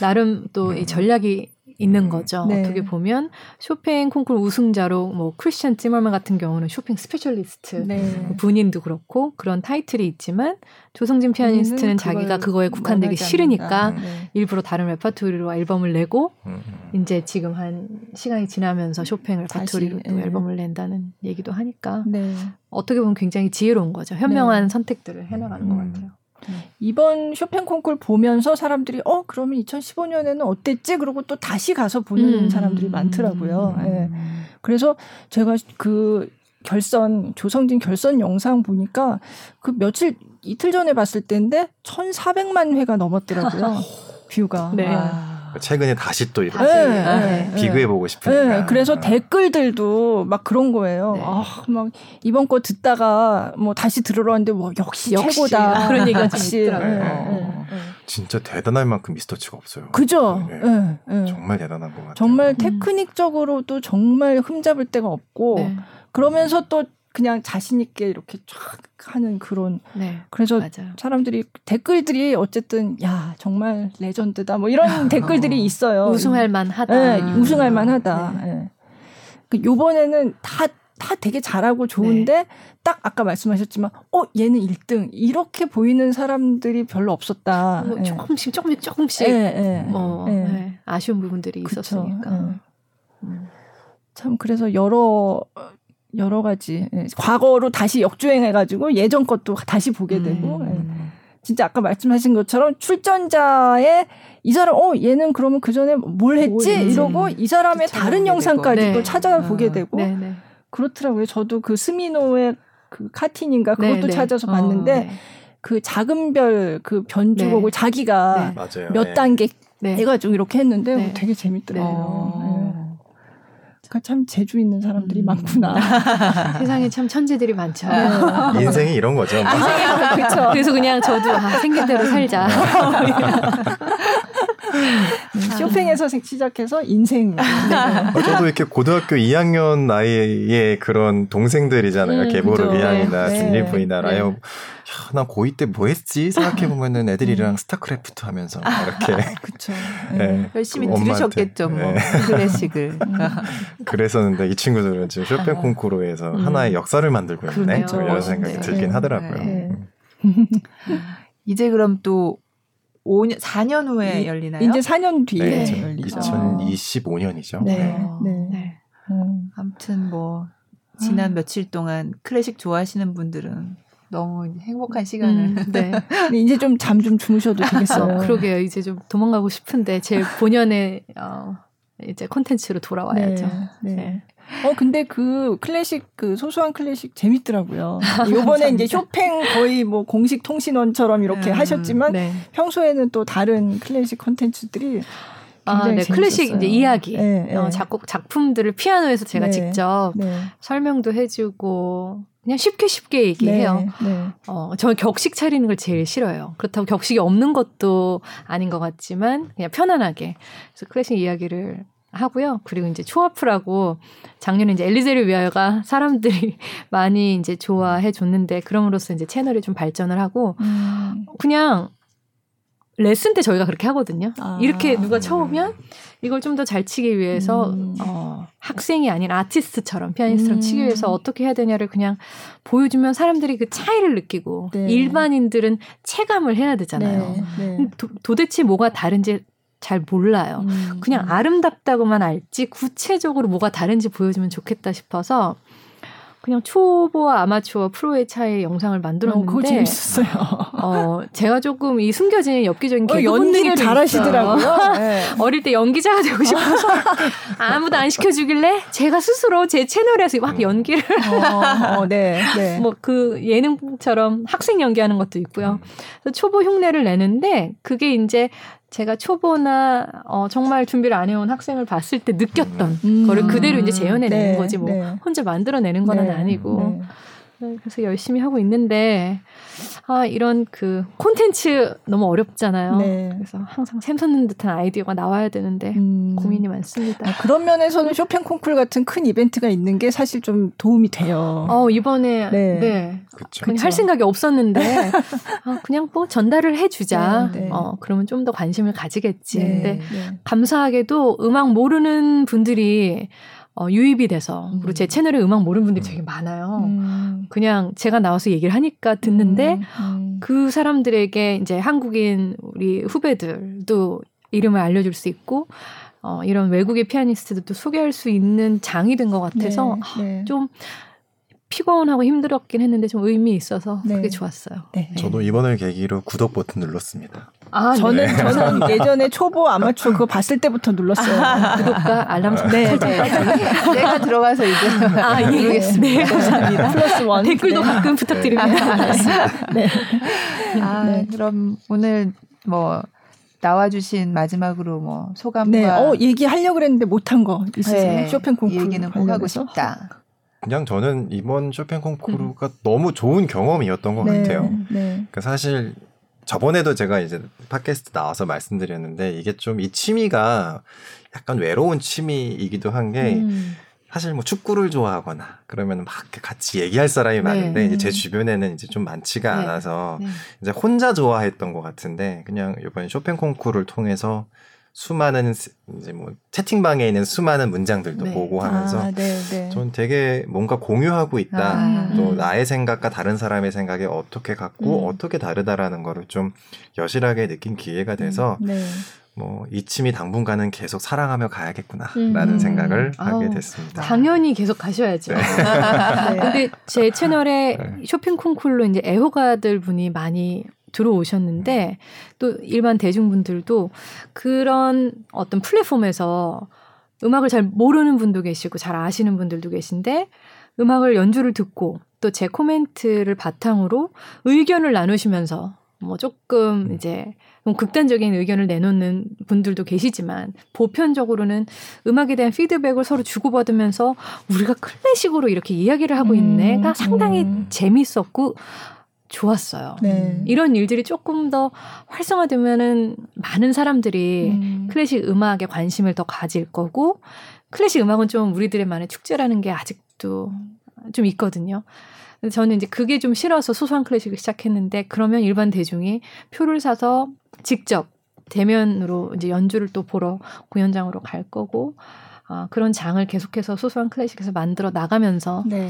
나름 또 이 전략이 있는 음. 거죠. 네. 어떻게 보면 쇼팽 콩쿠르 우승자로 뭐 크리스천 찌머만 같은 경우는 쇼팽 specialist 네. 본인도 그렇고 그런 타이틀이 있지만 조성진 피아니스트는 자기가 그거에 국한되기 싫으니까 네. 일부러 다른 레파토리로 앨범을 내고 음. 이제 지금 한 시간이 지나면서 쇼팽 레파토리로 또 네. 앨범을 낸다는 얘기도 하니까 네. 어떻게 보면 굉장히 지혜로운 거죠. 현명한 네. 선택들을 해나가는 것 음. 같아요. 이번 쇼팽 콩쿨 보면서 사람들이 어 그러면 2015년에는 어땠지? 그러고 또 다시 가서 보는 음. 사람들이 많더라고요. 음. 예. 그래서 제가 그 결선 조성진 결선 영상 보니까 그 며칠 이틀 전에 봤을 때인데 1,400만 회가 넘었더라고요. 뷰가. 네. 아. 최근에 다시 또 이렇게 네, 네, 비교해 보고 싶으니까. 네, 그래서 댓글들도 막 그런 거예요. 네. 아, 막 이번 거 듣다가 뭐 다시 들으러왔는데 뭐 역시, 역시 최고다. 그런 얘기가 역시. 네, 네, 진짜 대단할 만큼 미스터치가 없어요. 그죠? 정말 대단한 것 같아요. 정말 음. 테크닉적으로도 정말 흠잡을 데가 없고 그러면서 또 그냥 자신 있게 이렇게 쫙 하는 그런 네, 그래서 맞아요. 사람들이 댓글들이 어쨌든 야 정말 레전드다 뭐 이런 아, 댓글들이 어. 있어요. 우승할 만하다. 네, 우승할 만하다. 네. 네. 그 요번에는 다 다 되게 잘하고 좋은데 네. 딱 아까 말씀하셨지만 어 얘는 1등 이렇게 보이는 사람들이 별로 없었다. 뭐 조금씩 조금씩 조금씩 뭐 아쉬운 부분들이 그쵸. 있었으니까. 음. 참 그래서 여러 여러 가지 예, 과거로 다시 역주행해가지고 예전 것도 다시 보게 되고 음. 예. 진짜 아까 말씀하신 것처럼 출전자의 이 사람 어 얘는 그러면 그 전에 뭘 했지 뭐 이러고 이 사람의 다른 영상까지도 네. 찾아보게 아. 되고 네, 네. 그렇더라고요. 저도 그 스미노의 그 카틴인가 네, 그것도 네. 찾아서 봤는데 어, 네. 그 작은 별 그 변주곡을 자기가 몇 단계 해가지고 이렇게 했는데 되게 재밌더라고요. 어. 참 재주 있는 사람들이 음. 많구나. 세상에 참 천재들이 많죠. 네. 인생이 이런 거죠. 아, 그렇죠. 그래서 그냥 저도 아, 생긴 대로 살자. 음, 쇼팽에서 시작해서 인생. 네. 어, 저도 이렇게 고등학교 2학년 나이에 그런 동생들이잖아요. 음, 게보르기안이나 네. 준 리 부이나 네. 라이어. 야, 나 고2 때 뭐 했지? 생각해보면은 애들이랑 음. 스타크래프트 하면서 이렇게. 그쵸. 네. 열심히 들으셨겠죠, 뭐. 네. 클래식을. 그랬었는데 이 친구들은 지금 쇼팽 콩쿠르에서 음. 하나의 역사를 만들고 있네. 이런 생각이 들긴 하더라고요. 네. 음. 이제 그럼 또 5년, 4년 후에 이, 열리나요? 이제 4년 뒤에 네. 열리죠. 2025년이죠. 네. 네. 네. 네. 음. 아무튼 뭐 지난 음. 며칠 동안 클래식 좋아하시는 분들은 너무 행복한 시간을. 음, 네. 이제 좀 잠좀 주무셔도 되겠어요. 어, 그러게요. 이제 좀 도망가고 싶은데 제 본연의 어, 이제 콘텐츠로 돌아와야죠. 네. 네. 어 근데 그 클래식 그 소소한 클래식 재밌더라고요. 요번에 이제 쇼팽 거의 뭐 공식 통신원처럼 이렇게 음, 하셨지만 네. 평소에는 또 다른 클래식 콘텐츠들이 아, 네. 클래식 이제 이야기, 네, 어, 작곡 작품들을 피아노에서 제가 네, 직접 네. 설명도 해주고 그냥 쉽게 쉽게 얘기해요. 네, 네. 어, 저는 격식 차리는 걸 제일 싫어요. 그렇다고 격식이 없는 것도 아닌 것 같지만 그냥 편안하게 그래서 클래식 이야기를 하고요. 그리고 이제 초아프라고 작년에 이제 엘리제를 위하여가 사람들이 많이 이제 좋아해 줬는데 그럼으로써 이제 채널이 좀 발전을 하고 음. 그냥 레슨 때 저희가 그렇게 하거든요. 아. 이렇게 누가 쳐오면 이걸 좀 더 잘 치기 위해서 음. 어, 학생이 아닌 아티스트처럼 피아니스트처럼 음. 치기 위해서 어떻게 해야 되냐를 그냥 보여주면 사람들이 그 차이를 느끼고 네. 일반인들은 체감을 해야 되잖아요. 네. 네. 도, 도대체 뭐가 다른지 잘 몰라요. 음. 그냥 아름답다고만 알지 구체적으로 뭐가 다른지 보여주면 좋겠다 싶어서 그냥 초보와 아마추어 프로의 차이 영상을 만들었는데 어, 그거 재밌었어요. 어, 제가 조금 이 숨겨진 엽기적인 어, 연기를 잘하시더라고요. 네. 어릴 때 연기자가 되고 싶어서 아무도 안 시켜주길래 제가 스스로 제 채널에서 막 연기를 어, 어, 네, 네. 뭐 그 예능처럼 학생 연기하는 것도 있고요. 그래서 초보 흉내를 내는데 그게 이제 제가 초보나 어, 정말 준비를 안 해온 학생을 봤을 때 느꼈던 음. 거를 그대로 이제 재현해내는 네, 거지 뭐 네. 혼자 만들어내는 건 네, 아니고 네. 네, 그래서 열심히 하고 있는데 아 이런 그 콘텐츠 너무 어렵잖아요. 네. 그래서 항상 샘솟는 듯한 아이디어가 나와야 되는데 음. 고민이 많습니다. 아, 그런 면에서는 쇼팽 콩쿨 같은 큰 이벤트가 있는 게 사실 좀 도움이 돼요. 어 이번에 네, 네. 그냥 할 생각이 없었는데 아, 그냥 뭐 전달을 해주자. 네, 네. 어 그러면 좀 더 관심을 가지겠지. 네, 근데 감사하게도 음악 모르는 분들이 어, 유입이 돼서 음. 그리고 제 채널에 음악 모르는 분들이 되게 많아요. 음. 그냥 제가 나와서 얘기를 하니까 듣는데 음. 음. 그 사람들에게 이제 한국인 우리 후배들도 이름을 알려줄 수 있고 어, 이런 외국의 피아니스트들도 소개할 수 있는 장이 된 것 같아서 네, 네. 좀 피곤하고 힘들었긴 했는데 좀 의미 있어서 네. 그게 좋았어요. 네. 저도 이번을 계기로 구독 버튼 눌렀습니다. 아, 저는 네. 저는 예전에 초보 아마추어 그거 봤을 때부터 눌렀어요. 아, 구독과 알람 네, 설정. 네, 네. 내가 들어가서 이제 아, 예. 누르겠습니다. 네, 감사합니다. 플러스 원. 댓글도 네. 가끔 부탁드립니다. 네. 아, 네. 그럼 오늘 뭐 나와주신 마지막으로 뭐 소감과 네, 어 얘기하려고 그랬는데 못한 거 있으세요? 네, 쇼팽 콩쿠르 얘기는 꼭 하고 싶다. 그냥 저는 이번 쇼팽 콩쿠르가 음. 너무 좋은 경험이었던 것 네, 같아요. 네. 그 사실 저번에도 제가 이제 팟캐스트 나와서 말씀드렸는데 이게 좀 이 취미가 약간 외로운 취미이기도 한게 음. 사실 뭐 축구를 좋아하거나 그러면 막 같이 얘기할 사람이 네. 많은데 이제 제 주변에는 이제 좀 많지가 네. 않아서 네. 이제 혼자 좋아했던 것 같은데 그냥 이번 쇼팽 콩쿠르를 통해서 수많은 이제 뭐 채팅방에 있는 수많은 문장들도 네. 보고 하면서 아, 네, 네. 전 되게 뭔가 공유하고 있다. 아, 또 음. 나의 생각과 다른 사람의 생각이 어떻게 같고 음. 어떻게 다르다라는 거를 좀 여실하게 느낀 기회가 돼서 음, 네. 뭐 이침이 당분간은 계속 사랑하며 가야겠구나라는 음. 생각을 하게 됐습니다. 당연히 계속 가셔야죠. 네. 네. 근데 제 채널에 네. 쇼핑 콩쿨로 이제 애호가들 분이 많이 들어오셨는데 또 일반 대중분들도 그런 어떤 플랫폼에서 음악을 잘 모르는 분도 계시고 잘 아시는 분들도 계신데 음악을 연주를 듣고 또 제 코멘트를 바탕으로 의견을 나누시면서 뭐 조금 이제 좀 극단적인 의견을 내놓는 분들도 계시지만 보편적으로는 음악에 대한 피드백을 서로 주고받으면서 우리가 클래식으로 이렇게 이야기를 하고 있네가 음, 상당히 음. 재밌었고 좋았어요. 네. 이런 일들이 조금 더 활성화되면은 많은 사람들이 음. 클래식 음악에 관심을 더 가질 거고 클래식 음악은 좀 우리들의만의 축제라는 게 아직도 좀 있거든요. 저는 이제 그게 좀 싫어서 소소한 클래식을 시작했는데 그러면 일반 대중이 표를 사서 직접 대면으로 이제 연주를 또 보러 공연장으로 갈 거고 아, 그런 장을 계속해서 소소한 클래식에서 만들어 나가면서 네.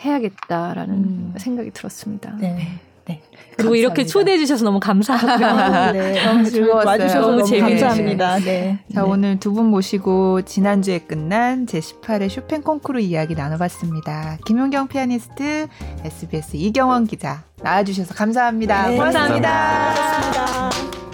해야겠다라는 음. 생각이 들었습니다. 네. 네. 네. 그리고 감사합니다. 이렇게 초대해 주셔서 너무 감사하고요. 네, 너무 즐거웠어요. 와주셔서 너무 감사합니다. 네. 자, 네. 오늘 두 분 모시고 지난주에 끝난 제18회 쇼팽 콩쿠르 이야기 나눠봤습니다. 김용경 피아니스트, SBS 이경원 기자 나와주셔서 감사합니다. 네, 고맙습니다. 감사합니다. 감사합니다.